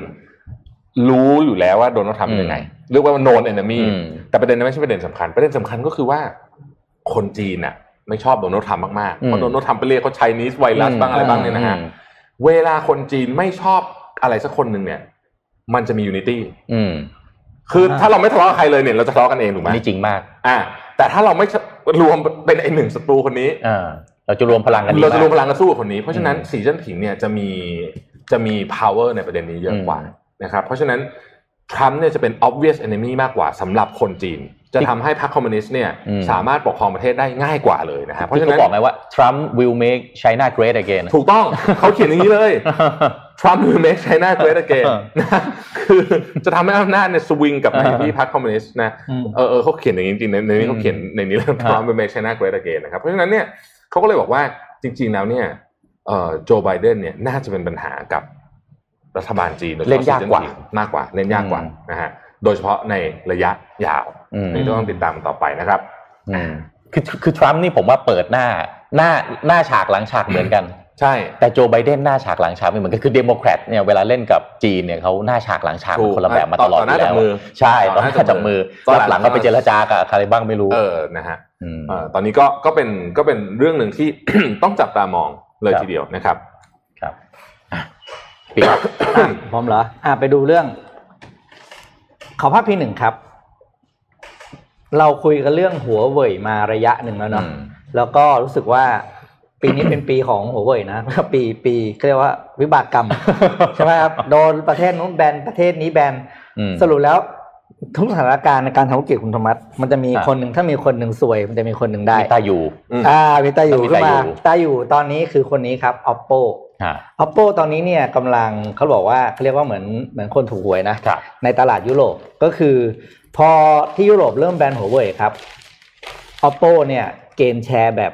รู้อยู่แล้วว่าโดนัลด์ทรัมป์เป็นยังไง เรียกว่า known enemy อืมแต่ประเด็นนั้นไม่ใช่ประเด็นสำคัญ ประเด็นสำคัญก็คือว่า คนจีนน่ะไม่ชอบโดนัลด์ทรัมป์มากๆอืมเพราะโดนัลด์ทรัมป์ไปเรียกเขา Chinese virus บ้างอะไรบ้างเนี่ยนะฮะอืมเวลาคนจีนไม่ชอบอะไรสักคนหนึ่งเนี่ย มันจะมี unity อืมคือถ้าเราไม่ทะเลาะกับใครเลยเนี่ยเราจะทะเลาะกันเองถูกไหมนี่จริงมาก อ่า แต่ถ้าเราไม่รวมเป็นไอหนึ่งศัตรูคนนี้อ่าเราจะรวมพลังกันดีเราจะรวมมากพลังกันสู้กับคนนี้ เพราะฉะนั้นอืมสีจิ้นผิงเนี่ยจะมีจะมี power ในประเด็นนี้เยอะกว่าอืม นะครับเพราะฉะนั้นทรัมป์เนี่ยจะเป็น obvious enemy มากกว่าสำหรับคนจีน จะทำให้พรรคคอมมิวนิสต์เนี่ยอืมสามารถปกครองประเทศได้ง่ายกว่าเลยนะครับเพราะที่ฉะนั้เขานบอกไงว่า Trump will make China great again ถูกต้องเขาเขียนอย่างนี้เลย Trump will make China great again นะคือจะทำให้อำนาจเนี่ยสวิงกลับมาอยู่ที่พรรคคอมมิวนิสต์นะอืมเออเออเขาเขียนอย่างนี้จริงๆในในนี้เขาเขียนในนี้เลย Trump will make China great again นะครับเพราะฉะนั้นเนี่ยเขาก็เลยบอกว่าจริง ๆ แล้วเนี่ยเอ่อโจไบเดนเนี่ยน่าจะเป็นปัญหากับ รัฐบาลจีนโดยเฉพาะเล่นยากกว่าสีจิ้นผิงมากกว่าเล่นยากกว่าอืมนะฮะโดยเฉพาะในระยะยาวอืมนี่ต้องติดตามต่อไปนะครับอืมคือคือทรัมป์นี่ผมว่าเปิดหน้าหน้าหน้าฉากหลังฉากเหมือนกัน ใช่ แต่โจไบเดนหน้าฉากหลังฉากไม่เหมือนกันคือเดโมแครตเนี่ยเวลาเล่นกับจีนเนี่ยเขาหน้าฉากหลังฉากถูกคนละแบบมาตลอดต่อหน้าอยู่แล้วจับมือใช่ต่ต่ออหหน้าน้าจัจับบมืมืออรับหลังก็ไปเจรจากับใครบ้างไม่รู้เออนะฮะมเอ่อตอนนี้ก็ก็เป็นก็เป็นเรื่องหนึ่งที่ต้องจับตามองเลยครับทีเดียวนะครับครับอะ ปิดอะพร้อมเหรอ อะไปดูเรื่อง ขอภาพพีหนึ่งครับ เราคุยกันเรื่องหัวเว่ยมาระยะหนึ่งแล้วเนาะอืมแล้วก็รู้สึกว่าปีนี้เป็นปีของหัวเว่ยนะปีปีเขาเรียกว่าวิบากกรรมใช่ไหมครับโดนประเทศนู้นแบนประเทศนี้แบนอืมสรุปแล้วทุกสถานการณ์ในการทำธุรกิจคุณธรรมัสมันจะมีครับคนหนึ่งถ้ามีคนหนึ่งซวย มันจะมีคนหนึ่งได้มีตาอยู่อืมอ่ามีตาอยู่มีขึ้นตามาอยู่ตาอยู่ตอนนี้คือคนนี้ครับ oppo อ่า oppo ตอนนี้เนี่ยกำลังเขาบอกว่าเขาเรียกว่าเหมือนเหมือนคนถูกหวยนะครับในตลาดยุโรปก็คือ พอที่ยุโรปเริ่มแบนหัวเว่ยครับ oppo เนี่ยเกณฑ์แชร์แบบ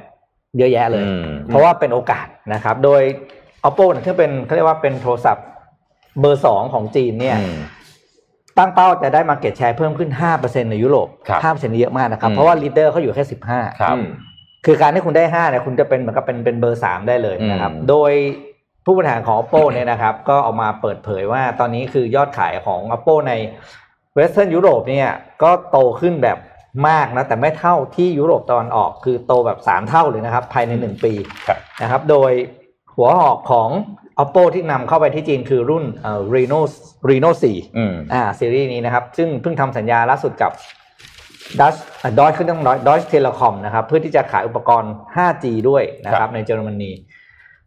เยอะแยะเลยอืมเพราะว่าเป็นโอกาสนะครับ โดย oppo เนี่ยที่งเป็นเขาเรียกว่าเป็นโทรศัพท์เบอร์สองของจีนเนี่ยอืมตั้งเป้าจะได้ market share เพิ่มขึ้น 5%ในยุโรปครับ5%นี่เยอะมากนะครับอืมเพราะว่า leader เขาอยู่แค่ 15 ครับอืมคือการที่คุณได้5เนี่ยคุณจะเป็นเหมือนกับเป็นเป็นเบอร์ 3 ได้เลยนะครับอืมโดย ผู้บริหารของ oppo เนี่ยนะครับก็ออกมาเปิดเผยว่าตอนนี้คือยอดขายของ oppo ใน Western ยุโรปเนี่ยก็โตขึ้นแบบมากนะแต่ไม่เท่าที่ยุโรปตะวันออกคือโตแบบ 3 เท่าเลยนะครับ ภายใน 1 ปีครับนะครับโดยหัวหอกของ oppo ที่นำเข้าไปที่จีนคือรุ่นเอ่อ reno reno 4อืมอ่าซีรีส์นี้นะครับ ซึ่งเพิ่งทำสัญญาล่าสุดกับ Deutsche ดอยขึ้นต้องดอยดอย Telekom นะครับ เพื่อที่จะขายอุปกรณ์ 5G ด้วยนะคครัรับบในเยอรมนี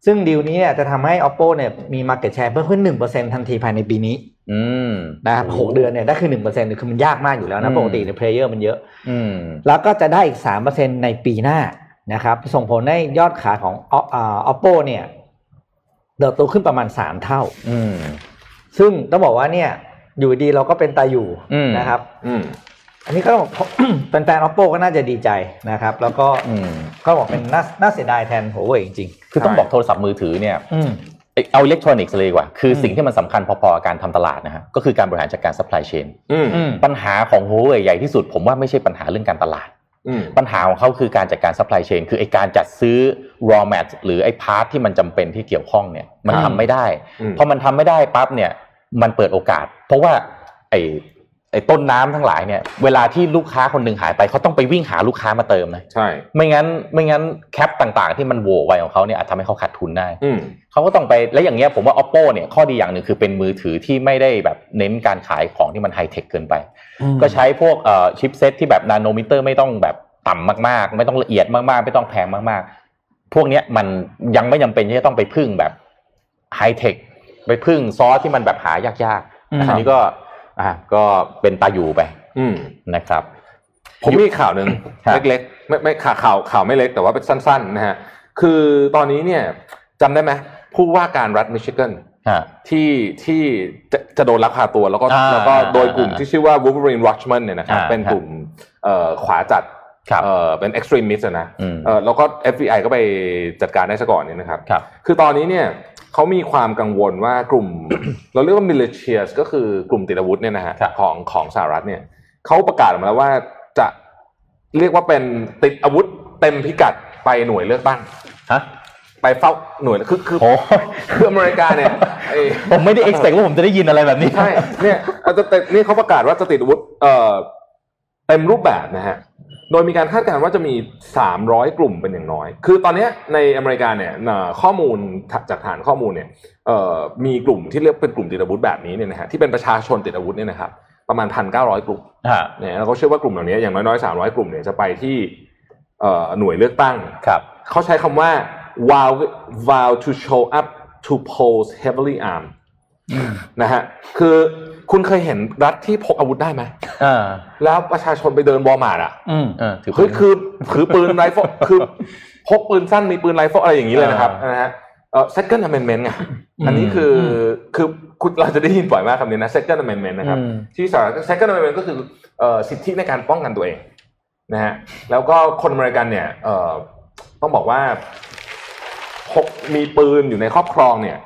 ซึ่งดีลนี้เนี่ยจะทำให้ oppo เนี่ยมี market share เพิ่มขึ้น 1%ทันทีภายในปีนี้อืมนะครับหกเดือนเนี่ยได้คือ1%คือมันยากมากอยู่แล้วอืมนะปกติใน player มันเยอะ อืมแล้วก็จะได้อีก3%ในปีหน้านะครับ ส่งผลให้ยอดขายของอ่า oppo เนี่ยเติบโตขึ้นประมาณ3เท่า อืมซึ่งต้องบอกว่าเนี่ย อยู่ดีเราก็เป็นตาอยู่อืมนะครับ อืม อันนี้ก็ต้องแฟนๆ oppo ก็น่าจะดีใจนะครับ แล้วก็อืมก็บอกเป็นน่าน่าเสียดายแทนหัวเว่ยจริงคือต้องบอกโทรศัพท์มือถือเนี่ยๆอืมเอ้ยเอาอิเล็กทรอนิกส์เลยดีกว่า คืออมสิ่งที่มันสำคัญพอๆกับการทำตลาดนะฮะ ก็คือการบริหารจัดการ supply chain อืมอืมปัญหาของ Huawei ใหญ่ที่สุด ผมว่าไม่ใช่ปัญหาเรื่องการตลาดอืมปัญหาของเขาคือการจัดการ supply chain คือไอการจัดซื้อ raw mat หรือไอ part ที่มันจำเป็นที่เกี่ยวข้องเนี่ย มันครับทำไม่ได้อืมพอมันทำไม่ได้ปั๊บเนี่ย มันเปิดโอกาส เพราะว่าไอ ไอต้นน้ำทั้งหลายเนี่ยเวลาที่ลูกค้าคนหนึ่งหายไปเขาต้องไปวิ่งหาลูกค้ามาเติมนะใช่ไม่งั้นไม่งั้น gap ต่างๆ ที่มันโหว่ไว้ของเขาเนี่ยอาจทำให้เขาขาดทุนได้อืมเขาก็ต้องไปแล้วอย่างเงี้ยผมว่า oppo เนี่ยข้อดีอย่างหนึ่งคือเป็นมือถือที่ไม่ได้แบบเน้นการขายของที่มันไฮเทคเกินไป ก็ใช้พวกเอ่อชิปเซตที่แบบนาโนมิเตอร์ไม่ต้องแบบต่ำมากๆ ไม่ต้องละเอียดมากๆ ไม่ต้องแพงมากๆ พวกเนี้ยมันยังไม่จำเป็นที่จะต้องไปพึ่งแบบไฮเทคไปพึ่งซอสที่มันแบบหายากๆอืมอันนี้ก็ อะก็เป็นตาอยู่ไปอืมนะครับ ผมมีข่าวหนึ่งครับเล็กๆไม่ไม่ข่าวข่าวข่าวไม่เล็กแต่ว่าเป็นสั้นๆนะฮะคือตอนนี้เนี่ยจำได้ไหมผู้ว่าการรัฐมิชิแกนฮะที่ที่จะจะโดนลักพาตัวแล้วก็อ่าแล้วก็โดยกลุ่มอ่าที่ชื่อว่า Wolverine Watchman เนี่ยนะครับอ่าเป็นกลุ่มเอ่อขวาจัดครับเอ่อเป็น extremist อะนะอืมเอ่อแล้วก็ FBI ก็ไปจัดการได้ซะก่อนเนี่ยนะครับครับคือตอนนี้เนี่ย เขามีความกังวลว่ากลุ่ม เราเรียกว่า militias ก็คือกลุ่มติดอาวุธเนี่ยนะฮะครับของของสหรัฐเนี่ยเขาประกาศออกมาแล้วว่าจะเรียกว่าเป็นติดอาวุธเต็มพิกัดไปหน่วยเลือกตั้งฮะไปเฝ้าหน่วยคือคือโอ้คืออเมริกาเนี่ยไอ้ผมไม่ได้ expect ว่าผมจะได้ยินอะไรแบบนี้ใช่เนี่ยเอาแต่แต่นี่เขาประกาศว่าจะติดอาวุธเอ่อเต็มรูปแบบนะฮะ โดยมีการคาดการณ์ว่าจะมี 300 กลุ่มเป็นอย่างน้อย คือตอนเนี้ยในอเมริกาเนี่ยเอ่อข้อมูลจากฐานข้อมูลเนี่ยเอ่อมีกลุ่มที่เรียกเป็นกลุ่มติดอาวุธแบบนี้เนี่ยนะฮะที่เป็นประชาชนติดอาวุธเนี่ยนะครับประมาณ 1,900 กลุ่มฮะเนี่ยแล้วก็เชื่อว่ากลุ่มเหล่านี้อย่างน้อยๆ 300 กลุ่มเนี่ยจะไปที่เอ่อหน่วยเลือกตั้งครับเขาใช้คำว่า vow vow to show up to polls heavily armed นะฮะคือ คุณเคยเห็นรัฐที่พกอาวุธได้ไหมอ่าแล้วประชาชนไปเดินวอลมาร์ทอะอืมเออถือเฮ้ยคือถือปืนไรเฟิลคือพกปืนสั้นมีปืนไรเฟิลอะไรอย่างนี้เลยนะครับนะฮะเอ่อ second amendment ไงอันนี้คือคือคุณเราจะได้ยินบ่อยมากคำนี้นะ second amendment นะครับอืมที่สหรัฐ second amendment ก็คือเอ่อสิทธิในการป้องกันตัวเองนะฮะแล้วก็คนอเมริกันเนี่ยเอ่อต้องบอกว่าพกมีปืนอยู่ในครอบครองเนี่ย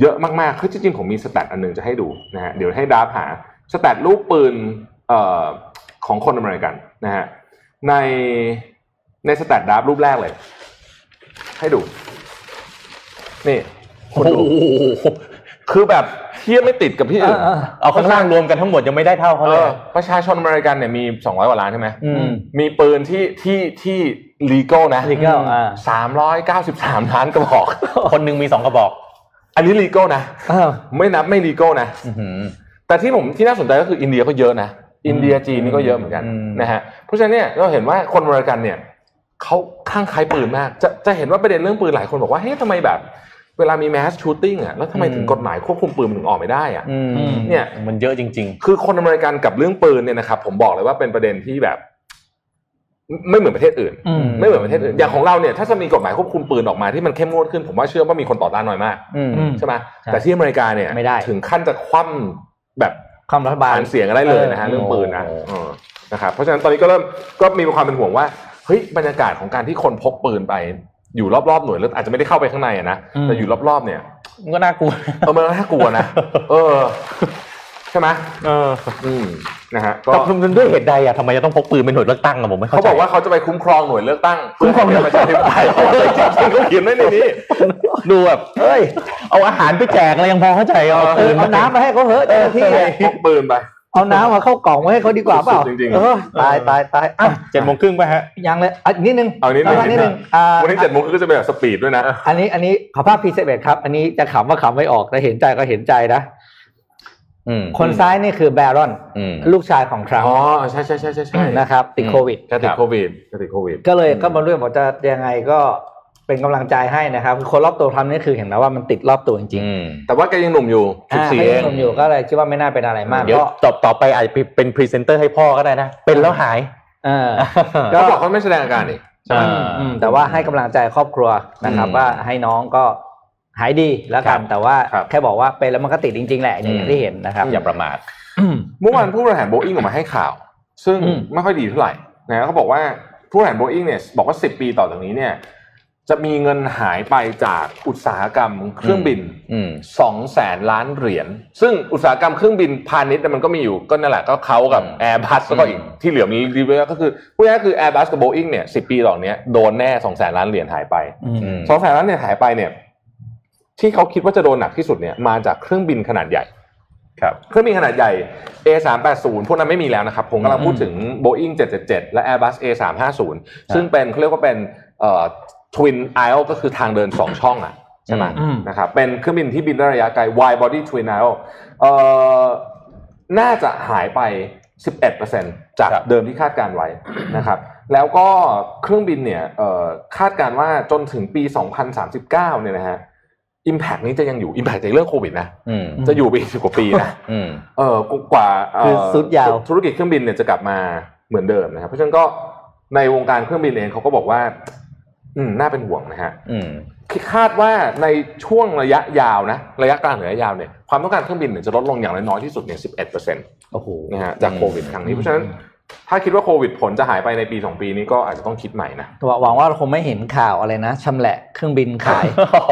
เยอะมากๆคือจริงๆผมมี stat อันหนึ่งจะให้ดูนะฮะเดี๋ยวให้ดาบหา stat ลูกปืนเอ่อของคนอเมริกันนะฮะในใน stat ดาบรูปแรกเลย ให้ดู นี่คนดูโอ้โหคือแบบเทียบไม่ติดกับที่อื่นอ่าเอาข้างล่างรวมกันทั้งหมดยังไม่ได้เท่าเขาเอเลยอประชาชนอเมริกันเนี่ยมี200กว่าล้านใช่ไหมอืมมีปืนที่ที่ที่ legal นะ legal อ่าสามร้อยเก้าสิบสามล้านกระบอก คนหนึ่งมีสองกระบอก อันนี้ legal นะอ้าวไม่นับไม่ legal นะอื้อหือแต่ที่ผมที่น่าสนใจก็คืออินเดียก็เยอะนะอินเดียจีนนี่ก็เยอะเหมือนกันอืมนะฮะเพราะฉะนั้นเนี่ยเราเห็นว่าคนอเมริกันเนี่ยเขาข้างใครปืนมาก จะจะเห็นว่าประเด็นเรื่องปืนหลายคนบอกว่าเฮ้ยทำไมแบบ เวลามีแมสชูตติ้งอะแล้วทำไมถึงกฎหมายควบคุมปืนมันถึงออกไม่ได้อะอืมเนี่ยมันเยอะจริงคือคนอเมริกันกับเรื่องปืนเนี่ยนะครับผมบอกเลยว่าเป็นประเด็นที่แบบ ไม่เหมือนประเทศอื่นอืมไม่เหมือนประเทศอื่นอย่างของเราเนี่ยถ้าจะมีกฎหมายควบคุมปืนออกมาที่มันเข้มงวดขึ้นผมว่าเชื่อว่ามีคนต่อต้านน้อยมากๆอืมอืมใช่ไหมใช่แต่ที่อเมริกาเนี่ยไม่ได้ถึงขั้นจะคว่ำแบบความรัฐบาลผ่านเสียงอะไรเลยนะฮะเออเรื่องปืนนะโอ้เออนะครับเพราะฉะนั้นตอนนี้ก็เริ่มก็มีความเป็นห่วงว่าเฮ้ยบรรยากาศของการที่คนพกปืนไปอยู่รอบๆหน่วยแล้วอาจจะไม่ได้เข้าไปข้างในอะนะแต่อยู่รอบๆเนี่ยมันก็น่ากลัวเออมันน่ากลัวนะเออใช่ไหมเออ อืม นะฮะก็แต่มันด้วยเหตุใดอะทำไมจะต้องพกปืนเป็นหน่วยเลือกตั้งอะผมไม่เข้าเขาใจบอกว่าเขาจะไปคุ้มครองหน่วยเลือกตั้งคุ้มครองหน่วยประชาธิปไตยจริงๆเขาเขียนไว้ในนี้ดูแบบเอ้ยเอาอาหารไปแจกอะไรยังพอเข้าใจเอาเออเอาน้ำมาให้เขาเถอะเจ้าหน้าที่อะพกปืนไปเอาน้ำมาเข้ากล่องไว้ให้เขาดีกว่าเปล่าสุดๆจริงๆเออตายตายตายอะเจ็ดโมงครึ่งป่ะฮะยังเลยอะอีกนิดนึงเอานิดนึงนิดนึงอ่าวันนี้เจ็ดโมงครึ่งก็จะเป็นแบบสปีดด้วยนะ อันนี้อันนี้ขอภาพพีเซเบครับ อันนี้จะขำว่าขำไม่ออกแต่เห็นใจก็เห็นใจนะอืม คนซ้ายนี่คือแบรอนอืมลูกชายของทรัมป์อ๋อใช่ใช่ใช่ใช่ใช่นะครับติดโควิดแกติดโควิดแกติดโควิด ก็เลยก็มาเรื่องบอกจะยังไงก็เป็นกำลังใจให้นะครับคือคนรอบตัวทำนี่คือเห็นไหมว่ามันติดรอบตัวจริงอืมแต่ว่าแกยังหนุ่มอยู่ๆสิบอ่าสี่ให้เองหนุ่มอยู่ก็เลยคิดว่าไม่น่าเป็นอะไรมากเดี๋ยวก็ต่อต่อไปอาจจะเป็นพรีเซนเตอร์ให้พ่อก็ได้นะ เป็นแล้วหายเออก็บอกเขาไม่แสดงอาการนี่ใช่ไหมอ่าอืมแต่ว่าให้กำลังใจครอบครัวนะครับอืมว่าให้น้องก็ หายดีแล้วกันครับแต่ว่าครับแค่บอกว่าเป็นแล้วมันก็ติดจริง ๆ แหละอย่างอืมที่เห็นนะครับอย่าประมาทเมื่อวานผู้บริหารโบอิงออกมาให้ข่าว ซึ่งอืมไม่ค่อยดีเท่าไหร่นะเขาบอกว่าผู้บริหารโบอิงเนี่ยบอกว่า 10 ปีต่อจากนี้เนี่ยจะมีเงินหายไปจากอุตสาหกรรมเครื่องบินอืมสองแสนล้านเหรียญ ซึ่งอุตสาหกรรมเครื่องบินพาณิชย์เนี่ยมันก็มีอยู่ก็นั่นแหละก็เขากับอืม Airbus แล้วก็อีกที่เหลือมีรีเวลก็คือพูดง่ายๆคือ Airbus กับ Boeing เนี่ยสิปีต่อเนี้ยโดนแน่สองแสนล้านเหรียญหายไปอืมอืมสองแสนล้านเนี่ยหายไปเนี่ย ที่เขาคิดว่าจะโดนหนักที่สุดเนี่ยมาจากเครื่องบินขนาดใหญ่ครับเครื่องบินขนาดใหญ่ A380 พวกนั้นไม่มีแล้วนะครับ ผมกำลังพูดถึง Boeing 777 และ Airbus A350 ซึ่งเป็นเขาเรียกว่าเป็นเอ่อ Twin aisle ก็คือทางเดินสองช่องอะใช่ไหมอืมนะครับเป็นเครื่องบินที่บินได้ระยะไกล wide body twin aisle เอ่อน่าจะหายไป 11%จากครับเดิมที่คาดการไว้นะครับ แล้วก็เครื่องบินเนี่ยเอ่อคาดการว่าจนถึงปี 2039 เนี่ยนะฮะ impact นี้จะยังอยู่ impact จากเรื่องโควิดนะอืมจะอยู่ไปอีกสิบกว่าปีนะอืมเออกว่าเคือสุดยาวธุรกิจเครื่องบินเนี่ยจะกลับมาเหมือนเดิมนะครับเพราะฉะนั้นก็ในวงการเครื่องบินเองเขาก็บอกว่า อืมน่าเป็นห่วงนะฮะอืมคาดว่าในช่วงระยะยาวนะ ระยะกลางหรือระยะยาวเนี่ยความต้องการเครื่องบินเนี่ยจะลดลงอย่างน้อยๆที่สุดเนี่ยสิบเอ็ดเปอร์เซ็นต์โอ้โหนะฮะจากโควิดครั้งนี้เพราะฉะนั้น ถ้าคิดว่าโควิดผลจะหายไปในปีสองปีนี้ก็อาจจะต้องคิดใหม่นะหวังว่าเราคงไม่เห็นข่าวอะไรนะชำแหละเครื่องบินขาย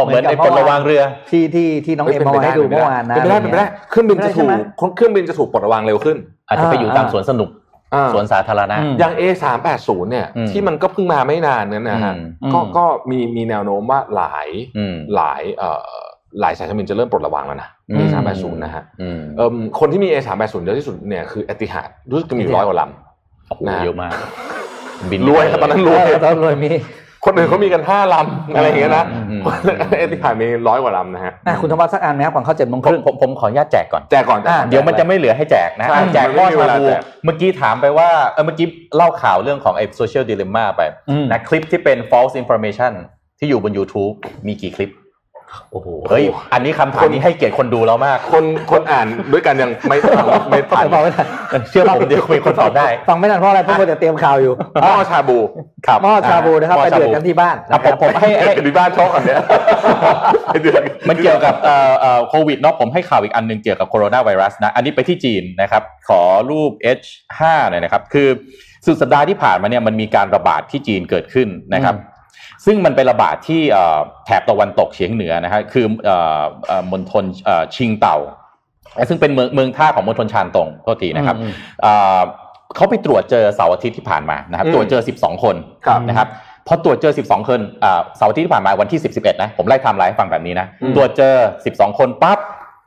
เหมือนในพลระวางเรือที่ที่ที่น้องเอ็มเอามาให้ดูเมื่อวานนะเป็นไปได้เป็นไปได้เครื่องบินจะถูกเป็นไปได้ใช่ไหมเครื่องบินจะถูกปลดระวางเร็วขึ้น อาจจะไปอยู่ตามสวนสนุกอ่าสวนสาธารณะอืมอย่าง A สามแปดศูนย์เนี่ยอืมที่มันก็เพิ่งมาไม่นานนั้นนะฮะอืมก็อืมก็มีมีแนวโน้มว่าหลายอืมหลายเอ่อหลายสายการบินจะเริ่มปลดระวางแล้วนะอืม A สามแปดศูนย์นะฮะอืมเอิ่มคนที่มี A สามแปดศูนย์เยอะที่สุดเนี่ยคือเอติฮาดรู้สึกจะมีอยู่ร้อยกว่าลโอ้โหนะ เยอะมากบินำรวยครับตอนนั้นรวยตอนรวยมี คนอื่นเขามีกันห้าลำอะไรอย่างเงี้ยนะอืมอืมเอติฮาดมีร้อยกว่าลำนะฮะอะคุณธวัฒน์สักอันไหมครับก่อนเข้าเจ็ดโมงผคมรึ่งผมผมขออนุญาตแจกก่อนแจกก่อนแจกก่อนอ่าเดี๋ยวมันจะไม่เหลือให้แจกนะใช่แจกมันหม้อไม่มีเวชาลาบูแจกเมื่อกี้ถามไปว่าเออเมื่อกี้เล่าข่าวเรื่องของไอ้ social dilemma ไปอืมนะคลิปที่เป็น false information ที่อยู่บน YouTube มีกี่คลิป โอ้โหเฮ้ยอันนี้คำถามนี้ให้เกียรติคนดูเรามาก คนคนอ่านด้วยกันยังไม่ไม่ทันฟังไม่ทันเชื่อผมเดี๋ยวคุยคนตอบได้ ฟังไม่ทันเพราะอะไรเพราะมัวแต่เตรียมข่าวอยู่หม้อชาบูครับหม้อชาบูนะครับหม้ไปอชาเดือดบูกันที่บ้านอะนะคผรัมบผมให้ให้เป็นที่บ้านช่องอันเนี้ยไอ้เดือนมันเกี่ยวกับเอ่อเอ่อโควิดเนาะผมให้ข่าวอีกอันหนึงเกี่ยวกับโคโรนาไวรัสนะอันนี้ไปที่จีนนะครับขอรูป H5 หน่อยนะครับคือสุดสัปดาห์ที่ผ่านมาเนี่ยมันมีการระบาดที่จีนเกิดขึ้นนะครับ ซึ่งมันเป็นระบาดที่เอ่อแถบตะวันตกเฉียงเหนือนะฮะคือเอ่อเอ่อมณฑลเอ่อชิงเต่า ซึ่งเป็นเมืองเมืองท่าของมณฑลชานตงโทษทีนะครับอืมเอ่อเขาไปตรวจเจอเสาร์อาทิตย์ที่ผ่านมานะครับอืมตรวจเจอ 12 คนครับนะครับพอตรวจเจอ 12 คนอ่าเสาร์อาทิตย์ที่ผ่านมาวันที่10 11 นะ ผมไล่ไทม์ไลน์ให้ฟังแบบนี้นะอืมตรวจเจอ 12 คนปั๊บ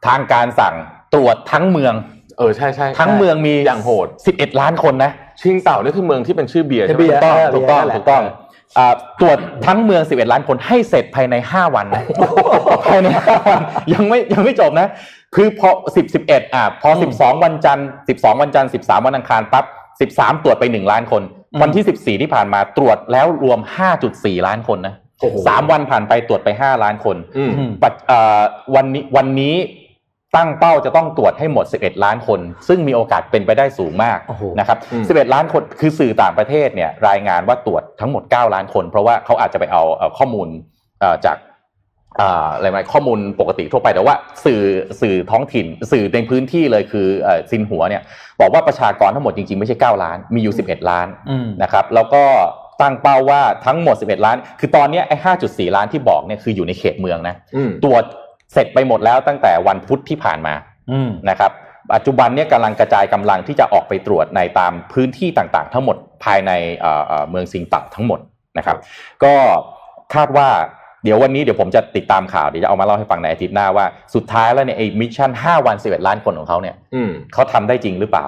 ทางการสั่งตรวจทั้งเมือง เออใช่ใช่ทั้งเมืองมีอย่างโหด 11 ล้านคนนะ ชิงเต่านี่คือเมืองที่เป็นชื่อเบียร์ใช่ไหมเบียร์ถูกต้องเออถูกต้องเบียร์นั่นแหละถูกต้องอ่า ตรวจทั้งเมือง 11 ล้านคนให้เสร็จภายใน 5 วันนะภายใน 5 วันยังไม่ยังไม่จบนะ คือพอ 10 11อะพอ 12 วันจันทร์12 วันจันทร์13 วันอังคารปั๊บ13 ตรวจไป 1 ล้านคน วันที่ 14 ที่ผ่านมาตรวจแล้วรวม 5.4 ล้านคนนะโอ้โหสามวันผ่านไปตรวจไป 5 ล้านคนอืมอืมปัจเอ่อวันนี้วันนี้ ตั้งเป้าจะต้องตรวจให้หมด 11 ล้านคน ซึ่งมีโอกาสเป็นไปได้สูงมากโอ้โหนะครับอืม11 ล้านคนคือสื่อต่างประเทศเนี่ยรายงานว่าตรวจทั้งหมด 9 ล้านคน เพราะว่าเขาอาจจะไปเอาเอ่อข้อมูลเอ่อจากอ่าอะไรไหมข้อมูลปกติทั่วไปแต่ว่าสื่อสื่อท้องถิ่น สื่อในพื้นที่เลยคือเอ่อซินหัวเนี่ยบอกว่าประชากรทั้งหมดจริงๆ ไม่ใช่ 9 ล้าน มีอยู่ 11 ล้านอืมนะครับแล้วก็ตั้งเป้าว่าทั้งหมด 11 ล้าน คือตอนเนี้ยไอ้ 5.4 ล้านที่บอกเนี่ยคืออยู่ในเขตเมืองนะอืมตรวจ เสร็จไปหมดแล้วตั้งแต่วันพุธที่ผ่านมาอืมนะครับ ปัจจุบันเนี่ยกำลังกระจายกำลังที่จะออกไปตรวจในตามพื้นที่ต่างๆ ทั้งหมดภายในเอ่อเอ่อเมืองซิงตับทั้งหมดนะครับ ก็คาดว่าเดี๋ยววันนี้เดี๋ยวผมจะติดตามข่าวเดี๋ยวจะเอามาเล่าให้ฟังในอาทิตย์หน้าว่าสุดท้ายแล้วเนี่ยไอ้มิชชั่น5วัน11ล้านคนของเขาเนี่ยอืมเขาทำได้จริงหรือเปล่า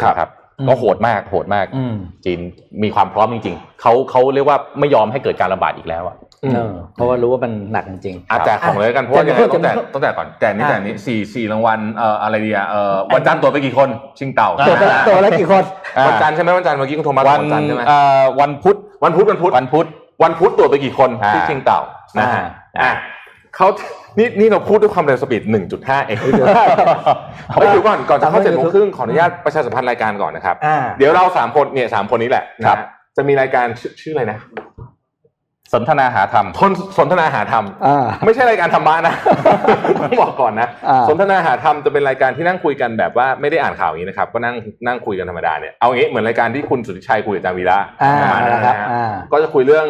ครับนะครับอืมก็โหดมากโหดมากอืมจีนมีความพร้อมจริง ๆเขาเขาเรียกว่าไม่ยอมให้เกิดการระบาดอีกแล้วอะอืม เออเพราะว่ารู้ว่ามันหนักจริงอาแจกของเลยแล้วกันเพราะว่าแจยังกไงเพิ่มต้องแจกแจกเพิ่มต้องแจกก่อนแต่นี้อะแต่นี้สี่สี่รางวัลเอ่ออะไรดีอะเอ่อวันจันทร์ตัวไปกี่คน ชิงเต่าๆตัวละตัวละกี่คนอ่าวันจันทร์ใช่ไหมวันจันทร์เมื่อกี้คุณโทมัสวันวันจันทร์ใช่ไหมเอ่อวันพุธวันพุธวันพุธวันพุธวันพุธตัวไปกี่คนอ่าที่ชิงเต่านะฮะอ่าอะเขานี่นี่เราพูดด้วยความเร็วสปีด 1.5เองเอาไปดูก่อนก่อนจะเข้าเจ็ดโมงครึ่งขออนุญาตประชาสัมพันธ์รายการก่อนนะครับอ่าเดี๋ยวเราสามคนเนี่ยสามคนนี้แหละนะครัฮะบจะมีรายการชื่อชื่ออะไรนะ สนทนาหาธรรมทนสนทนาหาธรรมอ่าไม่ใช่รายการธรรมะนะต้องบอกก่อนนะอ่าสนทนาหาธรรมจะเป็นรายการที่นั่งคุยกันแบบว่าไม่ได้อ่านข่าวอย่างนี้นะครับ ก็นั่งนั่งคุยกันธรรมดาเนี่ยเอางี้เหมือนรายการที่คุณสุทธิชัยคุยกับอาจารย์วีระอ่าประมาณนั้นนะครับนะฮะอ่าก็จะคุยเรื่อง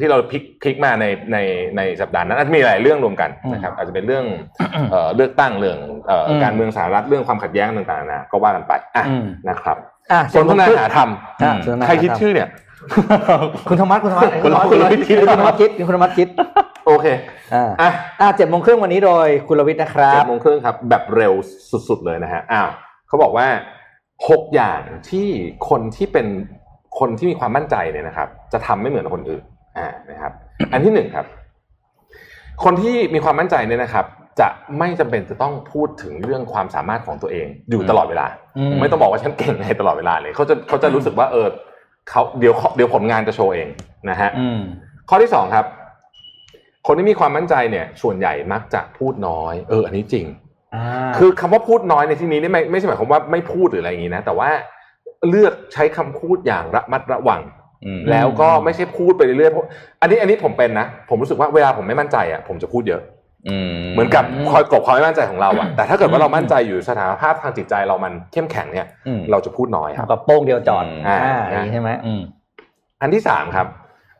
ที่เราพลิกพลิกมาในในในสัปดาห์นั้นอาจจะมีหลายเรื่องรวมกันนะครับ อาจจะเป็นเรื่องเอ่อเลือกตั้งเรื่องเอ่ออมการเมืองสหรัฐเรื่องความขัดแย้งต่างๆนานาก็ว่ากันไปอะอืมนะครับอะสนทนาหาธรรมอะสนทนาหาธรรมใครคิดชื่อเนี่ย คุณธรรมัสคุณธรรมัสคุณธรรมัสคุณธรรมัสคิดคุณธรรมัสคิดคุณธรรมัสคิด โอเค อ่าอะอ่าเจ็ดโมงครึ่งวันนี้โดยคุณรวิทย์นะครัเจ็บดโมงครึ่งครับ แบบเร็วสุดๆเลยนะฮะอ้าวเขาบอกว่าหกอย่างที่คนที่เป็นคนที่มีความมั่นใจเนี่ยนะครับ จะทำไม่เหมือนคนอื่นอ่านะครับ อันที่หนึ่งครับ คนที่มีความมั่นใจเนี่ยนะครับจะไม่จำเป็นจะต้องพูดถึงเรื่องความสามารถของตัวเองอยู่ตลอดเวลาอืมไม่ต้องบอกว่าฉันเก่งในตลอดเวลาเลยเขาจะเขาจะรู้สึกว่าเออ เขาเดี๋ยวเดี๋ยวผลงานจะโชว์เองนะฮะอืมข้อที่สองครับ คนที่มีความมั่นใจเนี่ย ส่วนใหญ่มักจะพูดน้อย เออ อันนี้จริงอ่าคือคำว่าพูดน้อยในที่นี้นี่ไม่ไม่ใช่หมายความว่าไม่พูดหรืออะไรอย่างนี้นะ แต่ว่าเลือกใช้คำพูดอย่างระมัดระวังอืมแล้วก็ไม่ใช่พูดไปเรื่อยๆเพราะอันนี้อันนี้ผมเป็นนะ ผมรู้สึกว่าเวลาผมไม่มั่นใจอะผมจะพูดเยอะอืม เหมือนกับคอยกลบความไม่มั่นใจของเราอะแต่ถ้าเกิดว่าเรามั่นใจอยู่สถานภาพทางจิตใจเรามันเข้มแข็งเนี่ยอืมเราจะพูดน้อยครับกับโป้งเดียวจอดอ่าอ่าอย่างนี้ใช่ไหมอืมอันที่สามครับ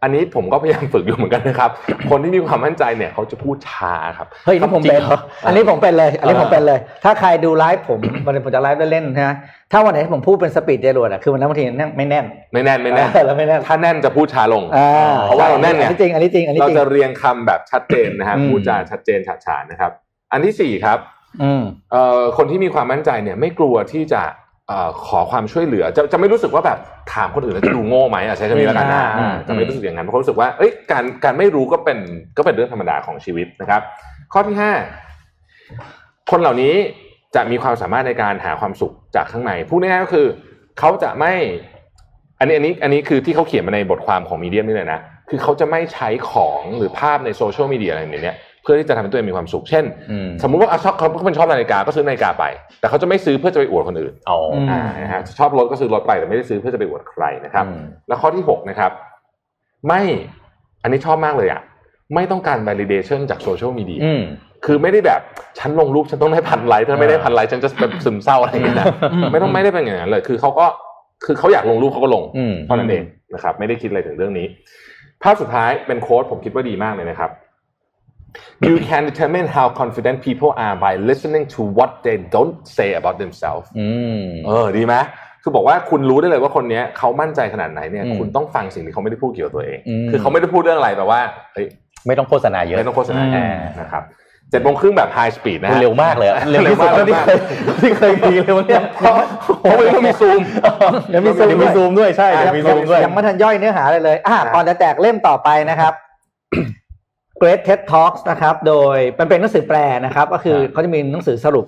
อันนี้ผมก็พยายามฝึกอยู่เหมือนกันนะครับ คนที่มีความมั่นใจเนี่ยเขาจะพูดช้าครับเฮ้ยนี่ผมจริเป็นเหรออันนี้ผมเป็นเลย อันนี้เออผมเป็นเลย ถ้าใครดูไลฟ์ผมวันนี้ผมจะไลฟ์เล่นๆนะถ้าวันไหนที่ผมพูดเป็น speed จรวดอะคือวันนั้นบางทีนั่งไม่แน่นไม่แน่นไม่แน่นเออแล้วไม่แน่นถ้าแน่นจะพูดช้าลงอ่าเพราะว่าเราแน่นไงอันนี้จริงอันนี้จริงอันนี้เราจริงจะเรียงคำแบบชัดเจนนะฮะอืมพูดจาชัดเจนฉาดฉานนะครับ อันที่สี่ครับอืมเอ่อคนที่มีความมั่นใจเนี่ยไม่กลัวที่จะเอ่อ ขอความช่วยเหลือจะจะไม่รู้สึกว่าแบบถามคนอื่นแล้วจะดูโง่ไหมอะใช้คำนี้แล้วกันนะอ่าอ่าจะไม่รู้สึกอย่างนั้นเพราะรู้สึกว่าเอ้ยการการไม่รู้ก็เป็นก็เป็นเรื่องธรรมดาของชีวิตนะครับ ข้อที่ห้าคนเหล่านี้จะมีความสามารถในการหาความสุขจากข้างในพูดง่ายๆก็คือเขาจะไม่อันนี้อันนี้อันนี้คือที่เขาเขียนมาในบทความของมีเดียมนี่เลยนะคือเขาจะไม่ใช้ของหรือภาพในโซเชียลมีเดียอะไรอย่างเนี้ย เพื่อที่จะทำให้ตัวเองมีความสุข เช่นอืมสมมุติว่าอะชอบเขาเป็นชอบนาฬิกาก็ซื้อนาฬิกาไป แต่เขาจะไม่ซื้อเพื่อจะไปอวดคนอื่นอ๋ออมอ่านะฮะชอบรถก็ซื้อรถไปแต่ไม่ได้ซื้อเพื่อจะไปอวดใครนะครับอืมแล้วข้อที่หกนะครับ ไม่อันนี้ชอบมากเลยอะไม่ต้องการ validation จากโซเชียลมีเดียอืมคือไม่ได้แบบฉันลงรูปฉันต้องได้พันไลค์ถ้าไม่ได้พันไลค์ฉันจะแบบซึมเศร้าอะไรอย่างเงี้ยนะอืมไม่ต้องไม่ได้เป็นอย่างนั้นเลย คือเขาก็คือเขาอยากลงรูปเขาก็ลงอืมเท่านั้นเองนะครับ ไม่ได้คิดอะไรถึงเรื่องนี้ ภาพสุดท้ายเป็นโค้ดผมคิดว่าดีมากเลยนะครับ You can determine how confident people are by listening to what they don't say about themselves อืมเออดีไหมคือบอกว่าคุณรู้ได้เลยว่าคนเนี้ยเขามั่นใจขนาดไหนเนี่ยอืมคุณต้องฟังสิ่งที่เขาไม่ได้พูดเกี่ยวกับตัวเองอืมคือเขาไม่ได้พูดเรื่องอะไรแบบว่าเฮ้ยไม่ต้องโฆษณาเยอะไม่ต้องโฆษณาอืมแน่นะครับเจ็ดโมงครึ่งแบบไฮสปีดนะคุณฮะเร็วมากเลยอะเร็วที่สุดเร็วเท่าที่มากเคยที่เคยมีเลยวะเนี่ยเพราะเพราะมันต้องมีซูมเดี๋ยวมีซูมเดี๋ยวมีซูมด้วยใช่เดี๋ยวมีซูมด้วยยังไม่ทันย่อยเนื้อหาเลยเลยอะครับก่อนจะแจกเล่มต่อไปนะครับ Great TED Talks นะครับ โดยมันเป็นหนังสือแปลนะครับ ก็คือครับเขาจะมีหนังสือสรุป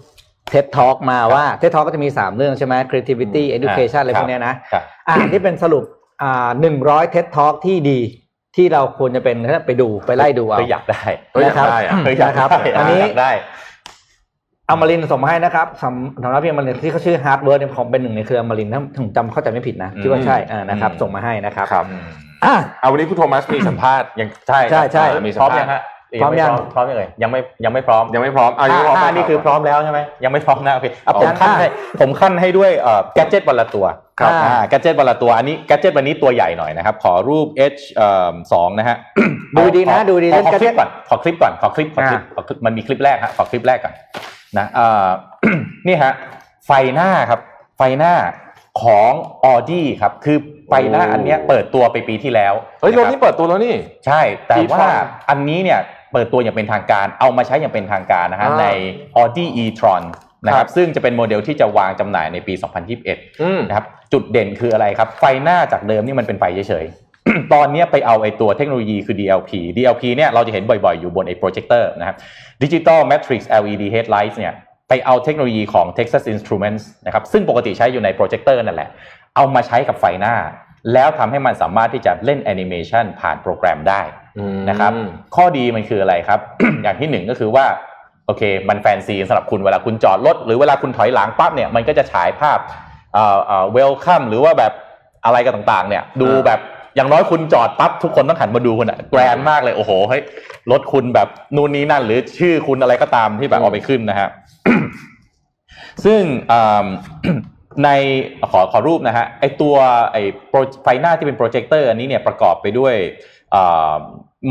TED Talk มาว่า TED Talk ก็จะมี 3 เรื่องใช่ไหม creativity อืม education อะไรครับพวกเนี้ยนะครับอ่าที่เป็นสรุปอ่าหนึ่งร้อย TED Talk ที่ดีที่เราควรจะเป็นไปดูไปไล่ดูเอาเฮ้ยอยากได้เฮ้ยอยากนะครับได้อะเฮ้ยอยากนะครับได้อันนี้อยากได้อมรินทร์ส่งมาให้นะครับสำสำหรับพี่อมรินทร์ที่เขาชื่อ Hard Work เนี่ยผมเป็นหนึ่งในเครืออมรินทร์ถ้าผมจำเข้าใจไม่ผิดนะคิดว่าใช่อ่านะครับอืมส่งมาให้นะครับครับ อะเอาวันนี้คุณโทมัสมีสัมภาษณ์ยังใช่ใช่ใช่อ่ามีสัมพร้อมภาษณ์ยังฮะพร้อมยังพร้อมยังเลยยังไม่ยังไม่พร้อมยังไม่พร้อมเอายังไม่พร้อมห้านี่คือพร้อมแล้วใช่ไหมยังไม่พร้อมนะโอเคอะผมยังขั้นค่ะให้ผมขั้นให้ด้วยเอ่อแกจิตวันละตัวครับอ่าแกจิตวันละตัวอันนี้แกจิตวันนี้ตัวใหญ่หน่อยนะครับ ขอรูป H เอ่อสองนะฮะ ดูดีนะขอดูดีขอเล่นขอคลิป gadget ก่อนขอคลิปก่อนขอคลิปขอคลิปอ่าขอคลิปมันมีคลิปแรกฮะขอคลิปแรกก่อนนะเอ่อ นี่ฮะไฟหน้าครับ ไฟหน้าของออดี้ครับ คือ ไฟหน้าอันเนี้ยเปิดตัวไปปีที่แล้วเฮ้ยระบบนี้เปิดตัวแล้วนี่ ใช่ แต่ e-tron ว่าอันนี้เนี่ยเปิดตัวอย่างเป็นทางการ เอามาใช้อย่างเป็นทางการนะฮะอ่าใน Audi e-tron นะครับครับซึ่งจะเป็นโมเดลที่จะวางจำหน่ายในปี 2021อืมนะครับจุดเด่นคืออะไรครับ ไฟหน้าจากเดิมนี่มันเป็นไฟเฉยๆ ตอนเนี้ยไปเอาไอ้ตัวเทคโนโลยีคือ DLP DLP เนี่ยเราจะเห็นบ่อยๆ อยู่บนไอ้โปรเจคเตอร์นะครับ Digital Matrix LED Headlights เนี่ยไปเอาเทคโนโลยีของ Texas Instruments นะครับซึ่งปกติใช้อยู่ในโปรเจคเตอร์นั่นแหละ เอามาใช้กับไฟหน้า แล้วทำให้มันสามารถที่จะเล่นแอนิเมชันผ่านโปรแกรมได้นะครับ ข้อดีมันคืออะไรครับ อย่างที่หนึ่งก็คือว่าโอเค มันแฟนซีสำหรับคุณเวลาคุณจอดรถหรือเวลาคุณถอยหลังปั๊บเนี่ยมันก็จะฉายภาพเอ่อเอ่อ welcome หรือว่าแบบอะไรกันต่างๆ เนี่ย ดูแบบอย่างน้อยคุณจอดปั๊บทุกคนต้องหันมาดูคุณอะ grand มากเลยโอ้โหเฮ้ยรถคุณแบบนู่นนี่นั่น หรือชื่อคุณอะไรก็ตามที่แบบอืมเอาไปขึ้นนะฮะซึ่งอ่า ในขอขอรูปนะฮะไอตัวไอโปรไฟหน้าที่เป็นโปรเจคเตอร์อันนี้เนี่ยประกอบไปด้วย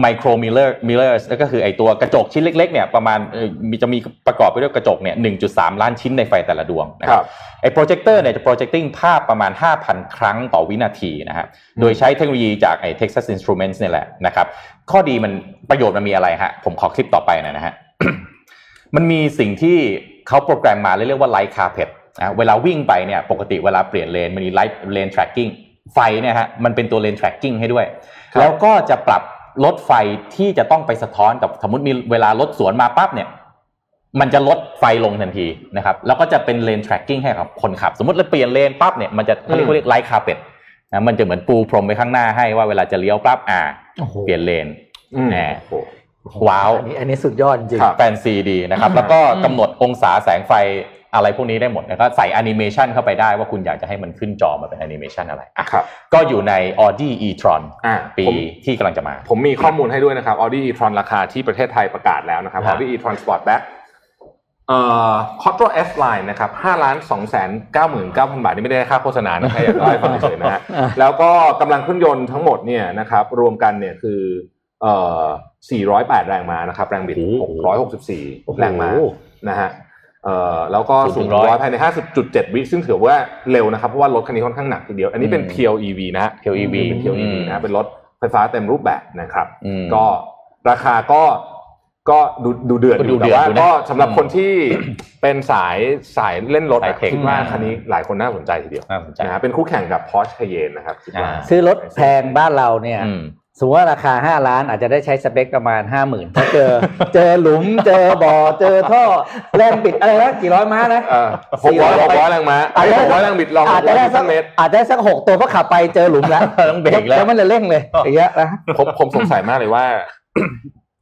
micro mirror mirror ก็คือไอตัวกระจกชิ้นเล็กๆเนี่ยประมาณเอ่อมีจะมีประกอบไปด้วยกระจกเนี่ย1.3 ล้านชิ้นในไฟแต่ละดวงนะครับครับไอโปรเจคเตอร์เนี่ยจะ projecting ภาพประมาณ 5,000 ครั้งต่อวินาทีนะฮะโดยใช้เทคโนโลยีจากไอ Texas Instruments เนี่ยแหละนะครับข้อดีมันประโยชน์มันมีอะไรฮะผมขอคลิปต่อไปหน่อยนะฮะมันมีสิ่งที่เขาโปรแกรมมาเรียกว่า light carpet นะเวลาวิ่งไปเนี่ยปกติเวลาเปลี่ยนเลนมันมี light lane tracking ไฟเนี่ยฮะมันเป็นตัว lane tracking ให้ด้วยครับแล้วก็จะปรับลดไฟที่จะต้องไปสะท้อนกับสมมติมีเวลารถสวนมาปั๊บเนี่ยมันจะลดไฟลงทันทีนะครับแล้วก็จะเป็น lane tracking ให้กับคนขับ สมมติเราเปลี่ยนเลนปั๊บเนี่ยมันจะเขาเรียกว่าเรียก light carpet นะมันจะเหมือนปูพรมไปข้างหน้าให้ว่าเวลาจะเลี้ยวปั๊บอ่าโอ้โหเปลี่ยนเลนอืมแหมโอ้โหว้าวอันนี้อันนี้สุดยอดจริงครับแฟนซีดีนะครับ แล้วก็กำหนดองศาแสงไฟ อะไรพวกนี้ได้หมดแล้วก็ใส่แอนิเมชันเข้าไปได้ว่าคุณอยากจะให้มันขึ้นจอมาเป็นแอนิเมชันอะไรอะครับก็อยู่ใน Audi e-tron อ่าปีผมที่กำลังจะมา ผมมีข้อมูลให้ด้วยนะครับ Audi e-tron ราคาที่ประเทศไทยประกาศแล้วนะครับฮะ Audi e-tron Sportback เอ่อ Quattro S Line นะครับ5ล้าน2แสน99,000บาท นี่ไม่ได้ค่าโฆษณานะแค่อยากเล่าให้ฟังเฉยๆนะฮะแล้วก็กำลังเครื่องยนต์ทั้งหมดเนี่ยนะครับรวมกันเนี่ยคือเอ่อ408 แรงม้านะครับ แรงบิดโอ้โห664 แรงม้านะฮะเอ่อ แล้วก็ศูสูนงย์ถึงร้อยร้อยภายใน 50.7 วิซึ่งถือว่าเร็วนะครับ เพราะว่ารถคันนี้ค่อนข้างหนักทีเดียว อันนี้เป็นอืม PLEV นะฮะ PLEV เป็น PLEV อืมนะเป็นรถไฟฟ้าเต็มรูปแบบนะครับอืมก็ราคาก็ก็ดูดูเดือดก็อดูยู่เดืแต่อดว่าอยู่นะก็สำหรับอืมคนที่เป็นสายสายเล่นรถสายอะเทคคิดว่าอืมคันนี้หลายคนน่าสนใจทีเดียวน่าสนใจนะฮะเป็นคู่แข่งกับ Porsche Cayenne นะครับคิดว่าอ่าๆซื้อรถแพงบ้านเราเนี่ยอืม สมมติว่าราคาห้าล้านอาจจะได้ใช้สเปคประมาณห้าหมื่นถ้าเจอ เจอหลุมเจอบ่อเจอท่อแรงปิดอะไรนะกี่ร้อยม้านะเออหกร้อยหกร้อยแรงม้าอาจจะหกร้อยแรงบิดลองหอาจกจะร้อยได้นิวสัตักนเมตรอาจจะได้สักหกตัวเพราะขับไปเจอหลุมแล้วต้องเบรกแล้วแล้วมันจะเร่งเลยอย่างเงี้ยนะผมผมสงสัยมากเลยว่า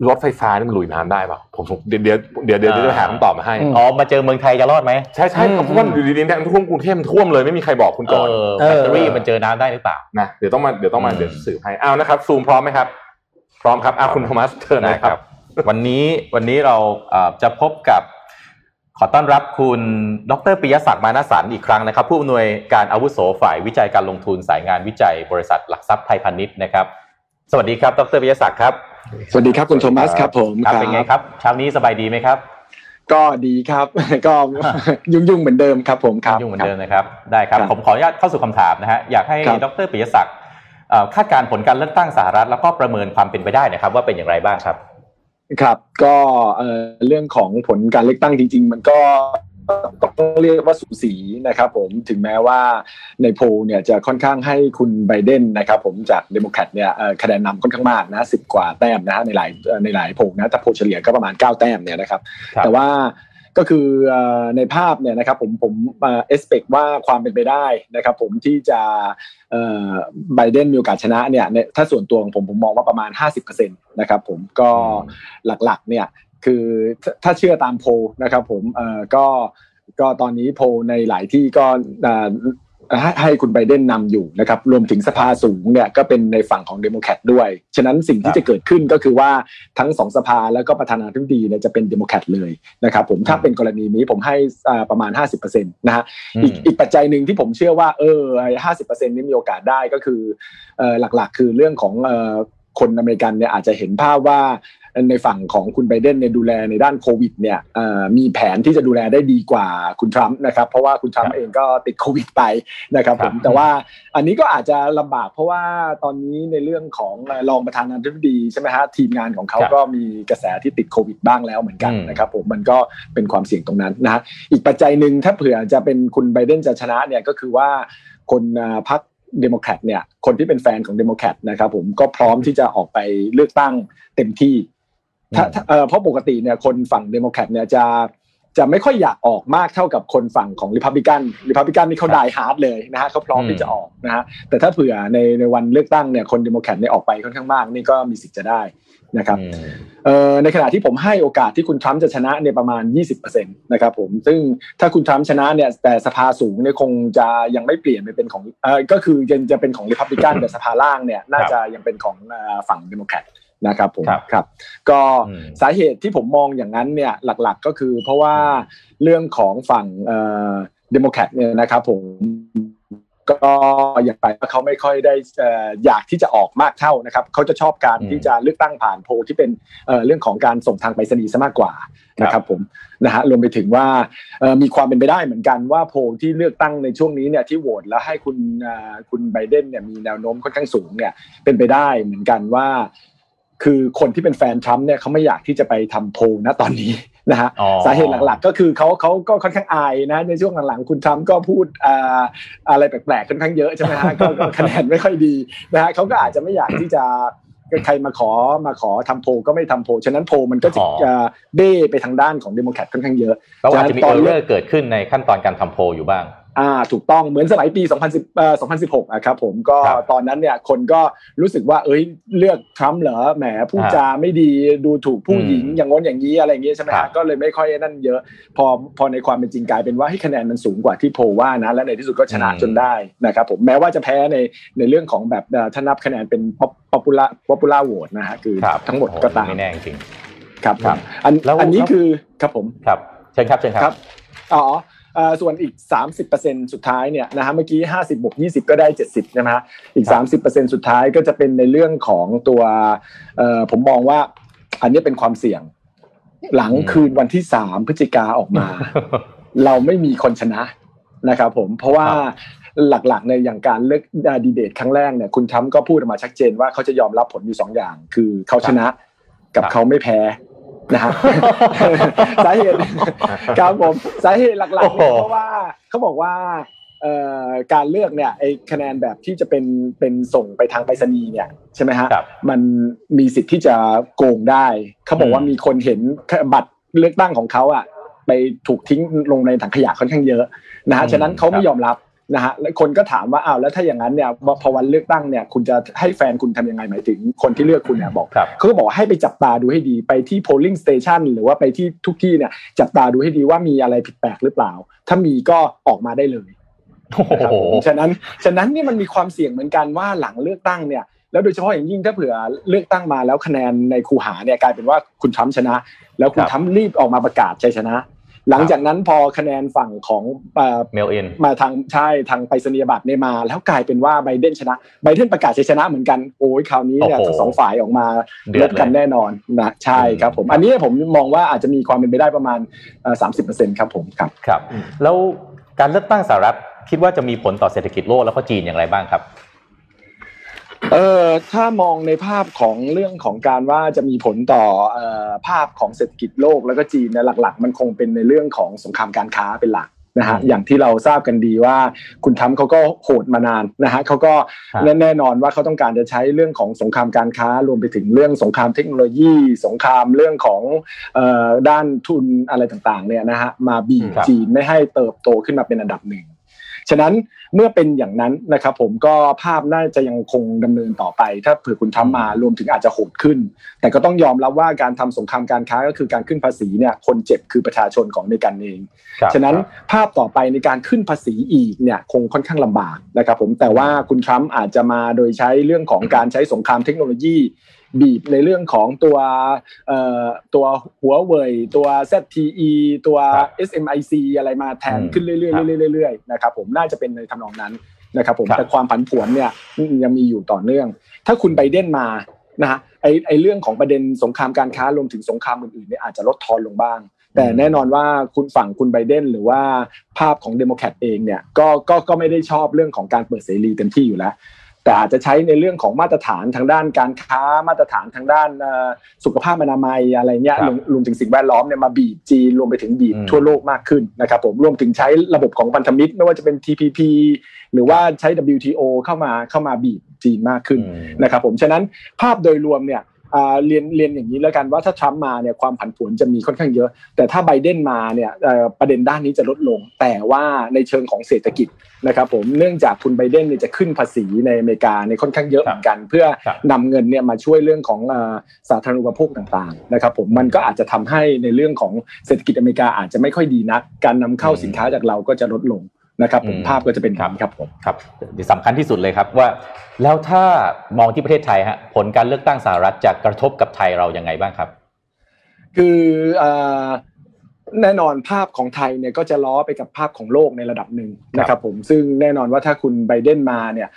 รถไฟฟ้านี่มันลุยน้ำได้เปล่าผมผมเดี๋ยวเดี๋ยวเดี๋ยวเดี๋ยวเดี๋ยวจะหาคำตอบมาให้อ๋อมาเจอเมืองไทยจะรอดไหมใช่ใช่เพราะว่าอยู่ดีๆเนี่ยท่วมกรุงเทพมันท่วมเลยไม่มีใครบอกคุณเอก่อนอแบตเตอรี่มันเจอน้ำได้หรือเปล่านะเดี๋ยวต้องมาเดี๋ยวต้องมาอืมเดี๋ยวสืบให้อ้าวนะครับซูมพร้อมไหมครับ พร้อมครับอ้าวคุณโทมัสเชิญเลยครับ วันนี้วันนี้เราเอ่อจะพบกับขอต้อนรับคุณดรปิยศักดิ์มานาสันอีกครั้งนะครับ ผู้อำนวยการอาวุโสฝ่ายวิจัยการลงทุนสายงานวิจัยบริษัทหลักทรัพย์ไทยพาณิชย์นะครับ สวัสดีครับ ดรปิยศักดิ์ครับ สวัสดีครับคุณโทมัสครับผมครับเป็นไงครับเช้านี้สบายดีไหมครับ ก็ดีครับ ก็ยุ่งๆเหมือนเดิมครับผมครับยุ่งเหมือนเดิมนะครับได้ครับครับผมขออนุญาตเข้าสู่คำถามนะฮะอยากให้ครับดรปิยศักดิ์เอ่อคาดการณ์ผลการเลือกตั้งสหรัฐแล้วก็ประเมินความเป็นไปได้นะครับ ว่าเป็นอย่างไรบ้างครับ ครับ ก็เอ่อเรื่องของผลการเลือกตั้งจริง ๆ มันก็ ต้องเรียกว่าสูสีนะครับผมถึงแม้ว่าในโพลเนี่ยจะค่อนข้างให้คุณไบเดนนะครับผมจากเดโมแครตเนี่ยเอ่อคะแนนนำค่อนข้างมากนะสิบกว่าแต้มนะฮะในหลายเอ่อในหลายโพลนะแต่โพลเฉลี่ยก็ประมาณ 9 แต้มเนี่ยนะครับครับแต่ว่าก็คือเอ่อในภาพเนี่ยนะครับผมผมexpect ว่าความเป็นไปได้นะครับผมที่จะไบเดนมีโอกาสชนะเนี่ยในถ้าส่วนตัวของผมผมมองว่าประมาณ 50%นะครับผมก็หลักๆเนี่ย คือถ้าถ้าเชื่อตามโพลนะครับผมเอ่อก็ก็ตอนนี้โพลในหลายที่ก็เอ่อให้ให้คุณไบเดนนำอยู่นะครับ รวมถึงสภาสูงเนี่ยก็เป็นในฝั่งของเดโมแครตด้วย ฉะนั้นสิ่งที่จะเกิดขึ้นก็คือว่าทั้งสองสภาแล้วก็ประธานาธิบดีเนี่ยจะเป็นเดโมแครตเลยนะครับผมถ้าเป็นกรณีนี้ผมให้อ่าประมาณ 50%นะฮะอีกอีกปัจจัยหนึ่งที่ผมเชื่อว่าเออห้าสิบเปอร์เซ็นต์นี้มีโอกาสได้ก็คือเอ่อหลักๆ คือเรื่องของเอ่อ คนอเมริกันเนี่ยอาจจะเห็นภาพว่าในฝั่งของคุณไบเดนเนี่ยดูแลในด้านโควิดเนี่ยมีแผนที่จะดูแลได้ดีกว่าคุณทรัมป์นะครับ เพราะว่าคุณทรัมป์เองก็ติดโควิดไปนะครับผมแต่ว่าอันนี้ก็อาจจะลำบากเพราะว่าตอนนี้ในเรื่องของรองประธานาธิบดีใช่ไหมฮะทีมงานของเขาก็มีกระแสที่ติดโควิดบ้างแล้วเหมือนกันนะครับผมมันก็เป็นความเสี่ยงตรงนั้นนะฮะอีกปัจจัยหนึ่งถ้าเผื่อจะเป็นคุณไบเดนจะชนะเนี่ยก็คือว่าคนพรรค เดโมแครตเนี่ยคนที่เป็นแฟนของเดโมแครตนะครับผมก็พร้อมที่จะออกไปเลือกตั้งเต็มที่ถ้าเพราะปกติเนี่ยคนฝั่งเดโมแครตเนี่ยจะจะไม่ค่อยอยากออกมากเท่ากับคนฝั่งของริพับลิกันริพับลิกันนี่เขา die hard เลยนะฮะเขาพร้อมที่จะออกนะฮะแต่ถ้าเผื่อในในวันเลือกตั้งเนี่ยคนเดโมแครตเนี่ยออกไปค่อนข้างมากนี่ก็มีสิทธิ์จะได้ นะครับในขณะที่ผมให้โอกาสที่คุณทรัมป์จะชนะเนี่ยประมาณ 20%นะครับผมซึ่งถ้าคุณทรัมป์ชนะเนี่ยแต่สภาสูงเนี่ยคงจะยังไม่เปลี่ยนไปเป็นของเออก็คือยังจะเป็นของริพับลิกันแต่สภาล่างเนี่ยน่าจะยังเป็นของฝั่งเดโมแครตนะครับผมครับก็สาเหตุที่ผมมองอย่างนั้นเนี่ยหลักๆก็คือเพราะว่าเรื่องของฝั่งเดโมแครตเนี่ยนะครับผม ก็อย่างไรเขาไม่ค่อยได้อยากที่จะออกมากเท่านะครับเขาจะชอบการที่จะเลือกตั้งผ่านโพที่เป็นเรื่องของการส่งทางไปรษณีย์ซะมากกว่านะครับผมนะฮะรวมไปถึงว่ามีความเป็นไปได้เหมือนกันว่าโพที่เลือกตั้งในช่วงนี้เนี่ยที่โหวตแล้วให้คุณคุณไบเดนเนี่ยมีแนวโน้มค่อนข้างสูงเนี่ยเป็นไปได้เหมือนกันว่า คือคนที่เป็นแฟนทรัมป์เนี่ยเขาไม่อยากที่จะไปทำโพลนะตอนนี้ นะฮะสาเหตุหลักๆ ก็คือเขาเขาก็ค่อนข้างอายนะในช่วงหลังๆ คุณทรัมป์ก็พูดอะไรแปลกๆค่อนข้างเยอะใช่ไหมฮะก็คะแนนไม่ค่อยดีนะฮะเขาก็อาจจะไม่อยากที่จะใครมาขอมาขอทำโพลก็ไม่ทำโพลฉะนั้นโพลมันก็จะเบ้ไปทางด้านของเดโมแครตค่อนข้างเยอะแล้วอาจจะมี errorร์เกิดขึ้นในขั้นตอนการทำโพลอยู่บ้าง อ่าถูกต้องเหมือนสมัยปี 2010เอ่อ2016อะครับผมก็ตอนนั้นเนี่ยคนก็รู้สึกว่าเอ้ยเลือกทรัมป์เหรอแหมพูดจาไม่ดีดูถูกผู้หญิงอย่างง้นอย่างนี้อะไรอย่างเงี้ยใช่ไหมฮะก็เลยไม่ค่อยนั่นเยอะ พอพอในความเป็นจริงกลายเป็นว่าให้คะแนนมันสูงกว่าที่โพลว่านะและในที่สุดก็ชนะจนได้นะครับผมแม้ว่าจะแพ้ในในเรื่องของแบบถ้านับคะแนนเป็น popular popular vote นะฮะคือทั้งหมดก็ตามไม่แน่จริงครับครับอันอันนี้คือครับผมครับเชิญครับเชิญครับอ๋อ ส่วนอีก 30%สุดท้ายเนี่ยนะฮะเมื่อกี้ 50บวก20 ก็ได้ 70นะฮะอีก 30%สุดท้ายก็จะเป็นในเรื่องของตัวผมมองว่าอันนี้เป็นความเสี่ยง หลังคืนวันที่ 3 พฤศจิกาออกมา เราไม่มีคนชนะนะครับผมเพราะว่าหลักๆในอย่างการเลือกดีเบตครั้งแรกเนี่ยคุณทรัมป์ก็พูดออกมาชัดเจนว่าเขาจะยอมรับผลอยู่สองอย่าง คือเขาชนะกับเขาไม่แพ้ นะฮะสาเหตุครับผมสาเหตุหลักๆเพราะว่าเขาบอกว่าการเลือกเนี่ยไอ้คะแนนแบบที่จะเป็นเป็นส่งไปทางไปรษณีย์เนี่ยใช่ไหมฮะมันมีสิทธิ์ที่จะโกงได้เขาบอกว่ามีคนเห็นบัตรเลือกตั้งของเขาอะไปถูกทิ้งลงในถังขยะค่อนข้างเยอะนะฮะฉะนั้นเขาไม่ยอมรับ นะฮะแล้วคนก็ถามว่าอ้าวแล้วถ้าอย่างนั้นเนี่ยพอวันเลือกตั้งเนี่ยคุณจะให้แฟนคุณทำยังไงหมายถึงคนที่เลือกคุณเนี่ยบอกเขาก็บอกให้ไปจับตาดูให้ดีไปที่ polling station หรือว่าไปที่ทุกที่เนี่ยจับตาดูให้ดีว่ามีอะไรผิดแปลกหรือเปล่า ถ้ามีก็ออกมาได้เลยฉะนั้นฉะนั้นนี่มันมีความเสี่ยงเหมือนกันว่าหลังเลือกตั้งเนี่ยแล้วโดยเฉพาะอย่างยิ่งถ้าเผื่อเลือกตั้งมาแล้วคะแนนในคูหาเนี่ยกลายเป็นว่าคุณทรัมป์ชนะ แล้วคุณทรัมป์รีบออกมาประกาศชัยชนะ หลังจากนั้นพอคะแนนฝั่งของเมลเอ็นมาทางใช่ทางไปรษณียบัตรเนี่ยมา แล้วกลายเป็นว่าไบเดนชนะไบเดนประกาศชัยชนะเหมือนกันโอ้ยคราวนี้เนี่ยทั้งสองฝ่ายออกมาลดกันแน่นอนนะใช่ครับผม อันนี้ผมมองว่าอาจจะมีความเป็นไปได้ประมาณสามสิบเปอร์เซ็นต์ครับผมครับครับ แล้วการเลือกตั้งสหรัฐคิดว่าจะมีผลต่อเศรษฐกิจโลกแล้วก็จีนอย่างไรบ้างครับ เออถ้ามองในภาพของเรื่องของการว่าจะมีผลต่อภาพของเศรษฐกิจโลกแล้วก็จีนเนี่ยหลัก ๆ มันคงเป็นในเรื่องของสงครามการค้าเป็นหลักนะฮะอย่างที่เราทราบกันดีว่าคุณทำเขาก็โหดมานานนะฮะเขาก็แน่นอนว่าเขาต้องการจะใช้เรื่องของสงครามการค้ารวมไปถึงเรื่องสงครามเทคโนโลยี สงครามเรื่องของด้านทุนอะไรต่างๆเนี่ยนะฮะมาบีบจีนไม่ให้เติบโตขึ้นมาเป็นอันดับหนึ่ง ฉะนั้นเมื่อเป็นอย่างนั้นนะครับผมก็ภาพน่าจะยังคงดำเนินต่อไป ถ้าเผื่อคุณทำมารวมถึงอาจจะโหดขึ้น แต่ก็ต้องยอมรับว่าการทำสงครามการค้าก็คือการขึ้นภาษีเนี่ยคนเจ็บคือประชาชนของในการเอง ฉะนั้นภาพต่อไปในการขึ้นภาษีอีกเนี่ยคงค่อนข้างลำบากนะครับผมแต่ว่าคุณทรัมป์อาจจะมาโดยใช้เรื่องของการใช้สงครามเทคโนโลยี บีบในเรื่องของตัวตัวหัวเว่ยตัว ZTE ตัว SMIC อะไรมาแทนขึ้นเรื่อยๆเรื่อยๆนะครับผมน่าจะเป็นในทำนองนั้นนะครับผมแต่ความผันผวนเนี่ยยังมีอยู่ต่อเนื่อง ถ้าคุณไบเดนมานะฮะไอไอเรื่องของประเด็นสงครามการค้ารวมถึงสงครามอื่นๆเนี่ยอาจจะลดทอนลงบ้าง แต่แน่นอนว่าคุณฝั่งคุณไบเดนหรือว่าภาพของเดโมแครตเองเนี่ยก็ก็ก็ไม่ได้ชอบเรื่องของการเปิดเสรีเต็มที่อยู่แล้ว แต่อาจจะใช้ในเรื่องของมาตรฐานทางด้านการค้ามาตรฐานทางด้านเอ่อสุขภาพอนามัยอะไรเงี้ยครับรวมรวมถึงสิ่งแวดล้อมเนี่ยมาบีบจีนรวมไปถึงบีบอืมทั่วโลกมากขึ้นนะครับผมรวมถึงใช้ระบบของพันธมิตร ไม่ว่าจะเป็น TPP หรือว่าใช้ WTO เข้ามาเข้ามาบีบจีนมากขึ้นอืมนะครับผมฉะนั้นภาพโดยรวมเนี่ยอ่า เรียนเรียนอย่างนี้แล้วกันว่าถ้าทรัมป์มาเนี่ยความผันผวนจะมีค่อนข้างเยอะ แต่ถ้าไบเดนมาเนี่ยเอ่อประเด็นด้านนี้จะลดลง แต่ว่าในเชิงของเศรษฐกิจนะครับผมเนื่องจากคุณไบเดนเนี่ยจะขึ้นภาษีในอเมริกาเนี่ยค่อนข้างเยอะครัเหบมือนกัน เพื่อครับนำเงินเนี่ยมาช่วยเรื่องของเอ่อสาธารณูปโภคต่างๆนะครับผมมันก็อาจจะทำให้ในเรื่องของเศรษฐกิจอเมริกาอาจจะไม่ค่อยดีนัก การนำเข้าสินค้าจากเราก็จะลดลง นะครับผมอืมภาพก็จะเป็นแบบนี้ครับผมครับที่สำคัญที่สุดเลยครับว่า แล้วถ้ามองที่ประเทศไทยฮะผลการเลือกตั้งสหรัฐจะกระทบกับไทยเรายังไงบ้างครับ คือเอ่อแน่นอนภาพของไทยเนี่ยก็จะล้อไปกับภาพของโลกในระดับหนึ่งนะครับผมซึ่งแน่นอนว่าถ้าคุณไบเดนมาเนี่ย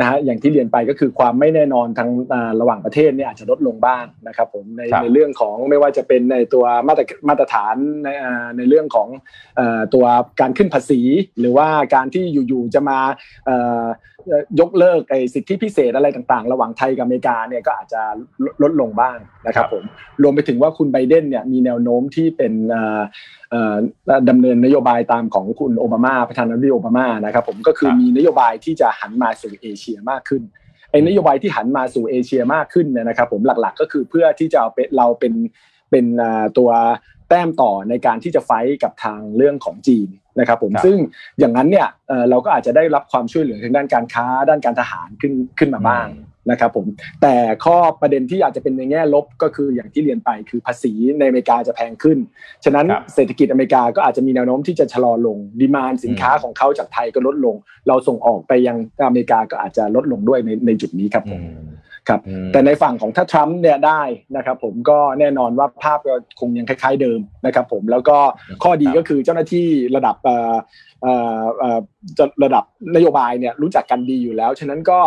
นะฮะอย่างที่เรียนไปก็คือความไม่แน่นอนทางอ่าระหว่างประเทศเนี่ยอาจจะลดลงบ้างนะครับผมในครับในเรื่องของไม่ว่าจะเป็นในตัวมาตรมาตรฐานในอ่าในเรื่องของเอ่อตัวการขึ้นภาษี หรือว่าการที่อยู่ๆจะมาเอ่อเอ่อ ยกเลิกไอ้สิทธิพิเศษอะไรต่างๆ ระหว่างไทยกับอเมริกาเนี่ยก็อาจจะลดลดลงบ้างนะครับผมรวมไปถึงว่าคุณไบเดนเนี่ยมีแนวโน้มที่เป็นเอ่อเอ่อดำเนินนโยบายตามของคุณโอบามาประธานาธิบดีโอบามานะครับผมก็คือครับมีนโยบายที่จะหันมาสู่เอเชียมากขึ้นไอ้นโยบายที่หันมาสู่เอเชียมากขึ้นเนี่ยนะครับผมหลักๆ ก็คือเพื่อที่จะเอาเป็นเราเป็นเป็นเอ่อตัว แต้มต่อในการที่จะไฟท์กับทางเรื่องของจีนนะครับผมครับซึ่งอย่างนั้นเนี่ยเอ่อเราก็อาจจะได้รับความช่วยเหลือทางด้านการค้าด้านการทหารขึ้นขึ้นมาบ้างนะครับผมแต่ข้อประเด็นที่อาจจะเป็นในแง่ลบก็คืออย่างที่เรียนไปคือภาษีในอเมริกาจะแพงขึ้น ฉะนั้นครับเศรษฐกิจอเมริกาก็อาจจะมีแนวโน้มที่จะชะลอลงดีมานสินค้าอืมของเขาจากไทยก็ลดลง เราส่งออกไปยังอเมริกาก็อาจจะลดลงด้วยในในจุดนี้ครับผอืมม ครับอืมแต่ในฝั่งของถ้าทรัมป์เนี่ยได้นะครับผมก็แน่นอนว่าภาพก็คงยังคล้ายๆเดิมนะครับผมแล้วก็ข้อดีก็คือเจ้าหน้าที่ระดับเอ่อเอ่อเอ่อจะระดับนโยบายเนี่ยรู้จักกันดีอยู่แล้ว ฉะนั้นก็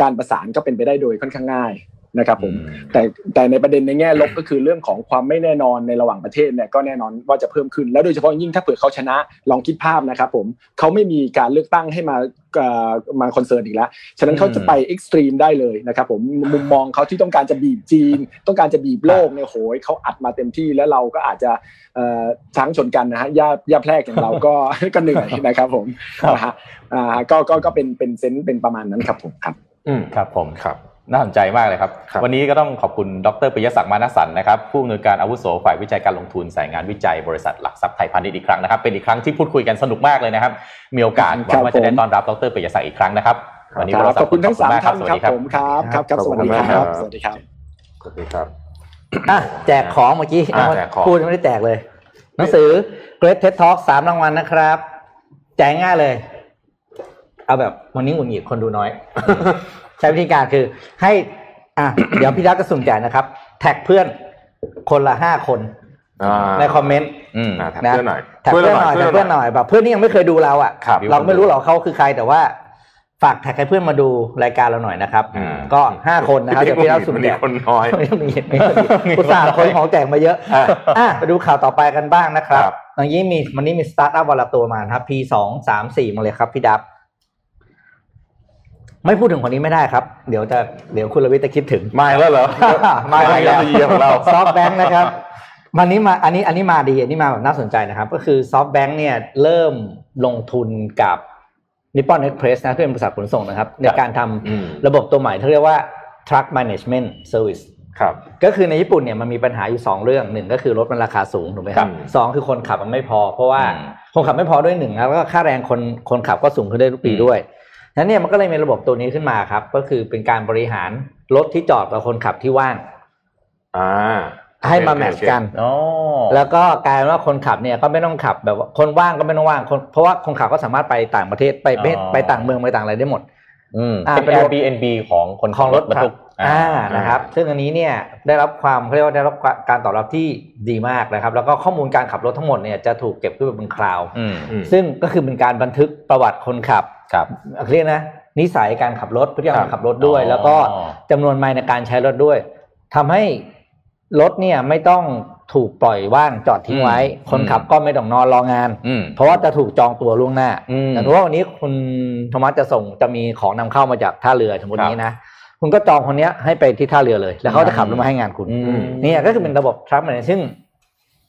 การประสานก็เป็นไปได้โดยค่อนข้างง่าย นะครับผมแต่แต่ในประเด็นในแง่ลบก็คือเรื่องของความไม่แน่นอนในระหว่างประเทศเนี่ยก็แน่นอนว่าจะเพิ่มขึ้น แล้วโดยเฉพาะยิ่งถ้าเผื่อเขาชนะลองคิดภาพนะครับผมเขาไม่มีการเลือกตั้งให้มาเอ่อมา concern อีกแล้ว ฉะนั้นเขาจะไป extreme ได้เลยนะครับผมมุมมองเขาที่ต้องการจะบีบจีน ต้องการจะบีบโลกเนี่ยโหยเขาอัดมาเต็มที่แล้วเราก็อาจจะเอ่อช้างชนกันนะฮะย่าย่าแพรกอย่างเราก็ก็เหนื่อยนะครับผมครับนะฮะอ่าก็ก็ก็เป็นเป็นเซนส์เป็นประมาณนั้นครับผมครับ อืมครับผมครับ น่าสนใจมากเลยครับครับ วันนี้ก็ต้องขอบคุณดรปิยศักดิ์มานสันนะครับผู้อำนวยการอาวุโสฝ่ายวิจัยการลงทุนสายงานวิจัยบริษัทหลักทรัพย์ไทยพาณิชย์อีกครั้งนะครับเป็นอีกครั้งที่พูดคุยกันสนุกมากเลยนะครับ มีโอกาสหวังว่าจะได้ต้อนรับดรปิยศักดิ์อีกครั้งนะครับวันนี้คพวกรัเราบขอบคุณทั้งสามกท่านสวัสครับดีครับผมครับครับครับขสอบวัสคุณดีมากคครัรับบสวัสดีครับสวัสดีครับอะแจกของเมื่อกี้อะแจกของพูดไม่ได้แจกเลยหนังสือ Great TED Talk สามรางวัลนะครับ แจกง่ายเลย เอาแบบวันนี้หงุดหงิดคนดูน้อย ใช้วิธีการคือให้อะเดี๋ยวพี่รักจะสุ่มแจกนะครับ แท็กเพื่อนคนละห้าคนอ่าในคอมเมนต์อืมอ่าแท็กนะเพื่อนหน่อยแท็กเพื่อนหน่อยแท็กเพื่อนหน่อยแบบเพื่อนที่ยังไม่เคยดูเราอะครับเราไม่รู้หรอกเขาคือใครแต่ว่าฝากแท็กให้เพื่อนมาดูรายการเราหน่อยนะครับอืมก็ห้าคนนะครับเดี๋ยวพี่รักสุ่มมันแจมีกคนน้อยไม่มีไม่มีอุตส่าห์คนของแจกมาเยอะอะอะไปดูข่าวต่อไปกันบ้างนะครับครับตอนนี้มีวันนี้มีสตาร์ทอัพวันละตัวมานะครับ P สองสามสี่มาเลยครับพี่ดับ ไม่พูดถึงคนนี้ไม่ได้ครับ เดี๋ยวจะเดี๋ยวคุณรวิทย์จะคิดถึงมาแล้วเหรอมาอีกแล้วเฮียของเรา SoftBank นะครับวันนี้มาอันนี้อันนี้มาดีอันนี้มาแบบน่าสนใจนะครับ ก็คือ SoftBank เนี่ยเริ่มลงทุนกับนิปปอนเอ็กเพรสนะที่เป็นบริษัทขนส่งนะครับ ในการทำอืมระบบตัวใหม่ที่เรียกว่า truck management service ครับก็คือในญี่ปุ่นเนี่ยมันมีปัญหาอยู่สองเรื่องหนึ่งก็คือรถมันราคาสูงถูกไหมครับอืมสองคือคนขับมันไม่พอ เพราะว่าอืมคนขับไม่พอด้วยหนึ่งครับแล้วก็ค่าแรงคนคนขับก็สูงขึ้นได้ทุกปีอืมด้วยฉะ นั้นเนี่ยมันก็เลยมีระบบตัวนี้ขึ้นมาครับ ก็คือเป็นการบริหารรถที่จอดกับคนขับที่ว่างอ่าให้มาแมทช์กันอ๋อแล้วก็กลายเป็นว่าคนขับเนี่ยก็ไม่ต้องขับแบบว่าคนว่างก็ไม่ต้องว่างคนเพราะว่าคนขับก็สามารถไปต่างประเทศไปไปอ๋อไปต่างเมืองไปต่างอะไรได้หมด อืมอ่าเป็นเป็น Airbnb ของคนของรถบรรทุก อ่านะครับซึ่งอันนี้เนี่ยได้รับความเขาเรียกว่าได้รับการตอบรับที่ดีมากนะครับ แล้วก็ข้อมูลการขับรถทั้งหมดเนี่ยจะถูกเก็บขึ้นไปบนคลาวด์อืมอืมซึ่งก็คือเป็นการบันทึกประวัติคนขับครับเรียกนะนิสัยการขับรถพฤติกรรมการขับรถด้วยอ๋อแล้วก็จำนวนไมล์ในการใช้รถด้วยทำให้รถเนี่ยไม่ต้องถูกปล่อยว่างจอดทิ้งไว้ คนขับก็ไม่ต้องนอนรองานอืมเพราะว่าจะถูกจองตัวล่วงหน้าอืมแต่ว่าวันนี้คุณโทมัสจะส่งจะมีของนำเข้ามาจากท่าเรือสมมตินี้นะ คุณก็จองคนเนี้ยให้ไปที่ท่าเรือเลย แล้วเขาจะขับรถมาให้งานคุณอืมเนี่ยก็คือเป็นระบบทรัพย์มันซึ่ง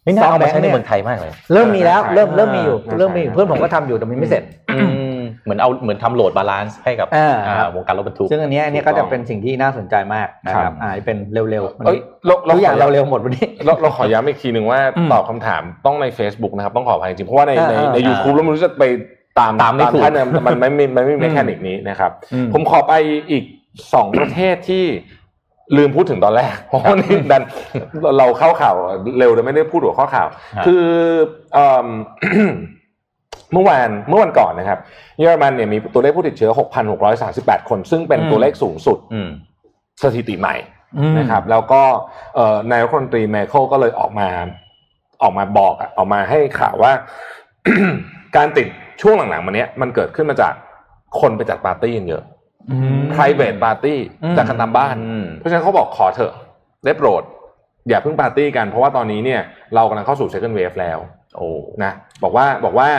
ไม่น่าเอามาใช้ SoftBank ในเนี่ยเมืองไทยมากเลย เริ่มมีแล้วใช่เริ่มเริ่มมีอยู่ใช่เริ่มมีอยู่ใช่เพื่อนผมก็ทำอยู่แต่มันไม่เสร็จอืมเหมือนเอาเหมือนทำ load balance ให้กับอ่าอ่าครับวงการรถบรรทุกซึ่งอันเนี้ยอันเนี้ยก็จะเป็นสิ่งที่น่าสนใจมากนะคครัรับบอ่าเป็นเร็วๆวันเอ้ยนี้เราเราทุกอย่างขเราเร็วหมดวันนี้เราเราขอย้ำอีกทีหนึ่งว่าอืมตอบคำถามต้องใน Facebook นะครับ ต้องขออภัยจริงๆเพราะว่าในในอ่าในอ่า YouTube แล้วมันรู้จะไปตามตามไม่ถูกท่านเนี่ยมันไม่มีมันไม่มีอืม mechanic นี้นะครับอืมผมขอไปอีก สองประเทศที่ลืมพูดถึงตอนแรกเพราะว่านี่ดันเราเข้าข่าวเร็วแต่ไม่ได้พูดหัวข้อข่าวฮะคือเอิ่มเมื่อวานเมื่อวันก่อนนะครับ เยอรมันเนี่ยมีตัวเลขผู้ติดเชื้อ 6,638 คน ซึ่งเป็นอืมตัวเลขสูงสุดอืมสถิติใหม่อืมนะครับ แล้วก็เอ่อนายรัฐมนตรีแมเคิลก็เลยออกมา ออกมาบอกอะออกมาให้ข่าวว่า การติดช่วงหลังๆมาเนี้ยมันเกิดขึ้นมาจากคนไปจัดปาร์ตี้กันเยอะอืม private party อืมจากกันตามบ้านอืมเพราะฉะนั้นเขาบอกขอเถอะได้โปรด อย่าเพิ่งปาร์ตี้กันเพราะว่าตอนนี้เนี่ยเรากำลังเข้าสู่ second wave แล้ว โอ้นะบอกว่าบอกว่า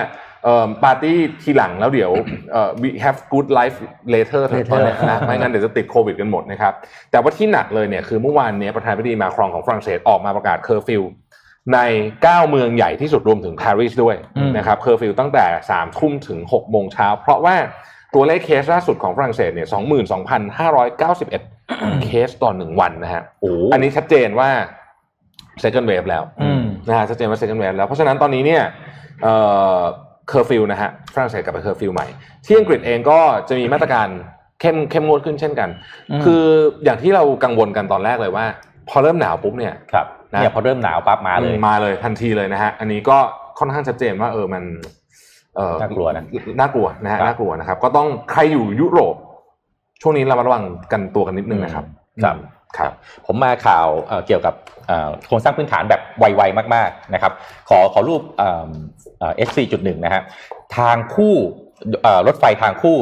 เอ่อปาร์ตี้ทีหลังแล้วเดี๋ยวเอ่อ we have good life later เถอะ Later นะไม่งั้นเดี๋ยวจะติดโควิดกันหมดนะครับ แต่ว่าที่หนักเลยเนี่ยคือเมื่อวานเนี้ยประธานาธิบดีมาครองของฝรั่งเศสออกมาประกาศเคอร์ฟิวใน 9 เมืองใหญ่ที่สุดรวมถึงปารีสด้วยอืมนะครับเคอร์ฟิวตั้งแต่3ทุ่มถึง6โมงเช้าเพราะว่า ตัวเลขเคสล่าสุดของฝรั่งเศสเนี่ย22,591เคสต่อหนึ่งวันนะฮะโอ้อันนี้ชัดเจนว่า second wave แล้วอืมนะฮะชัดเจนว่า second wave แล้ว เพราะฉะนั้นตอนนี้เนี่ยเอ่อเคอร์ฟิวนะฮะฝรั่งเศสกลับไปเคอร์ฟิวใหม่ ที่อังกฤษเองก็จะมีมาตรการเข้มเข้มงวดขึ้นเช่นกันอืมคืออย่างที่เรากังวลกันตอนแรกเลยว่า พอเริ่มหนาวปุ๊บเนี่ยครับนะเนี่ยพอเริ่มหนาวปั๊บมาเลยมาเลยทันทีเลยนะฮะอันนี้ก็ค่อนข้างชัดเจนว่าเออมันเออ น่ากลัวนะน่ากลัวนะฮะครับน่ากลัวนะครับ ก็ต้องใครอยู่ยุโรป ช่วงนี้เรามาระวังกันตัวกันนิดนึงนะครับครับครับผมมาข่าวเอ่อเกี่ยวกับเอ่อโครงสร้างพื้นฐานแบบไวๆมากๆนะครับ ขอขอรูปเอ่อเอ่อ H4.1 นะฮะทางคู่เอ่อรถไฟทางคู่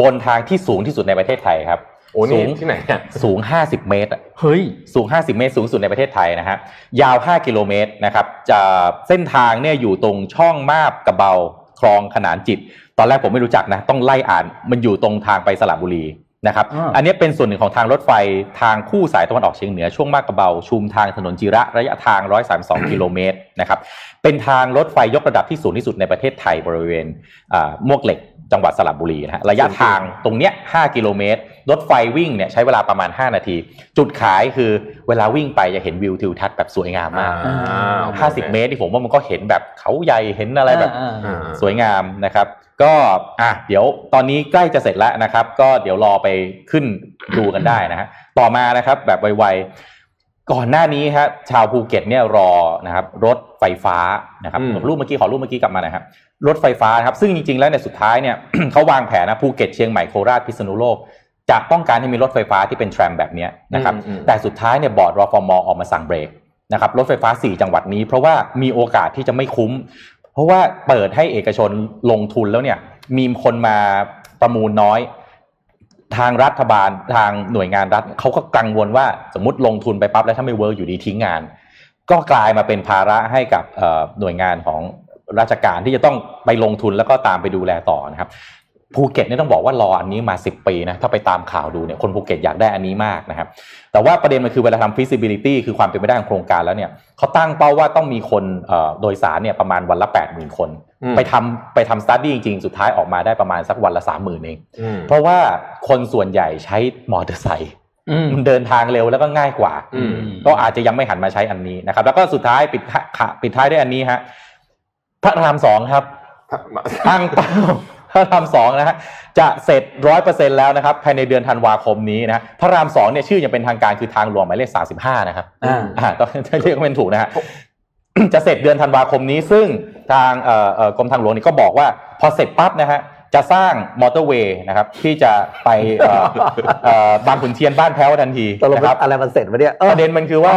บนทางที่สูงที่สุดในประเทศไทยครับโอ้นี่สูงที่ไหนเนี่ยสูง 50 เมตรอะเฮ้ยสูง 50 เมตร สูงสุดในประเทศไทยนะฮะยาว 5 กิโลเมตรนะครับจะเส้นทางเนี่ยอยู่ตรงช่องมาบกระเบา คลองขนานจิต ตอนแรกผมไม่รู้จักนะ ต้องไล่อ่านมันอยู่ตรงทางไปสระบุรีนะครับอ่าอันนี้เป็นส่วนหนึ่งของทางรถไฟทางคู่สายตะวันออกเฉียงเหนือช่วงมาบกระเบาชุมทางถนนจิระระยะทาง 132 กิโลเมตรนะครับเป็นทางรถไฟยกระดับที่สูงที่สุดในประเทศไทยบริเวณอ่ามวกเหล็กจังหวัดสระบุรีนะฮะระยะทางตรงเนี้ย5กิโลเมตร รถไฟวิ่งเนี่ยใช้เวลาประมาณ 5 นาที จุดขายคือเวลาวิ่งไปจะเห็นวิวทิวทัศน์แบบสวยงามมากอ่าโอเค50 เมตรที่ผมว่ามันก็เห็นแบบเขาใหญ่เห็นอะไรแบบอ่าอ่าสวยงามนะครับ ก็อะเดี๋ยวตอนนี้ใกล้จะเสร็จแล้วนะครับ ก็เดี๋ยวรอไปขึ้นดูกันได้นะฮะต่อมานะครับแบบไวๆก่อนหน้านี้ฮะชาวภูเก็ตเนี่ยรอนะครับรถไฟฟ้านะครับอืมรูปเมื่อกี้ขอรูปเมื่อกี้กลับมานะครับรถไฟฟ้านะครับซึ่งจริงๆแล้วเนี่ยสุดท้ายเนี่ยเขาวางแผนนะภูเก็ตเชียงใหม่โคราชพิษณุโลก จะต้องการให้มีรถไฟฟ้าที่เป็น tram แบบเนี้ยนะครับอืมอืมแต่สุดท้ายเนี่ยบอร์ดรฟมออกมาสั่งเบรกนะครับรถไฟฟ้า 4 จังหวัดนี้ เพราะว่ามีโอกาสที่จะไม่คุ้ม เพราะว่าเปิดให้เอกชนลงทุนแล้วเนี่ยมีคนมาประมูลน้อย ทางรัฐบาลทางหน่วยงานรัฐเขาก็กังวลว่าสมมติลงทุนไปปั๊บแล้วถ้าไม่ work อยู่ดีทิ้งงาน ก็กลายมาเป็นภาระให้กับเอ่อหน่วยงานของราชการที่จะต้องไปลงทุนแล้วก็ตามไปดูแลต่อนะครับ ภูเก็ตเนี่ยต้องบอกว่ารออันนี้มา 10 ปีนะถ้าไปตามข่าวดูเนี่ยคนภูเก็ตอยากได้อันนี้มากนะครับแต่ว่าประเด็นมันคือเวลาทำ feasibility คือความเป็นไปได้ของโครงการแล้วเนี่ยเขาตั้งเป้าว่าต้องมีคนเอ่อโดยสารเนี่ยประมาณวันละ 80,000 คนอืมไปทำไปทำ study จริงๆ สุดท้ายออกมาได้ประมาณสักวันละ 30,000 เองอืมเพราะว่าคนส่วนใหญ่ใช้มอเตอร์ไซค์อืมมันเดินทางเร็วแล้วก็ง่ายกว่าอืมก็อาจจะยังไม่หันมาใช้อันนี้นะครับ แล้วก็สุดท้ายปิดท้ายค่ะปิดท้ายด้วยอันนี้ฮะพระรามสองครับตั้งเป้า พระรามสองนะฮะจะเสร็จร้อยเปอร์เซ็นแล้วนะครับภายในเดือนธันวาคมนี้นะพระรามสองเนี่ยชื่อยังเป็นทางการคือทางหลวงหมายเลขสาสิบห้านะครับอ่าอ่าต้องเรียกว่าเป็นถูกนะฮะจะเสร็จเดือนธันวาคมนี้ ซึ่งทางเอ่อเอ่อกรมทางหลวงนี่ก็บอกว่า พอเสร็จปั๊บนะฮะจะสร้างมอเตอร์เวย์นะครับที่จะไปเอ่อเอ่อบางขุนเทียนบ้านแพ้วทันทีตกลงนะครับอะไรมันเสร็จวะเนี่ยเอปอระเด็นมันคือว่า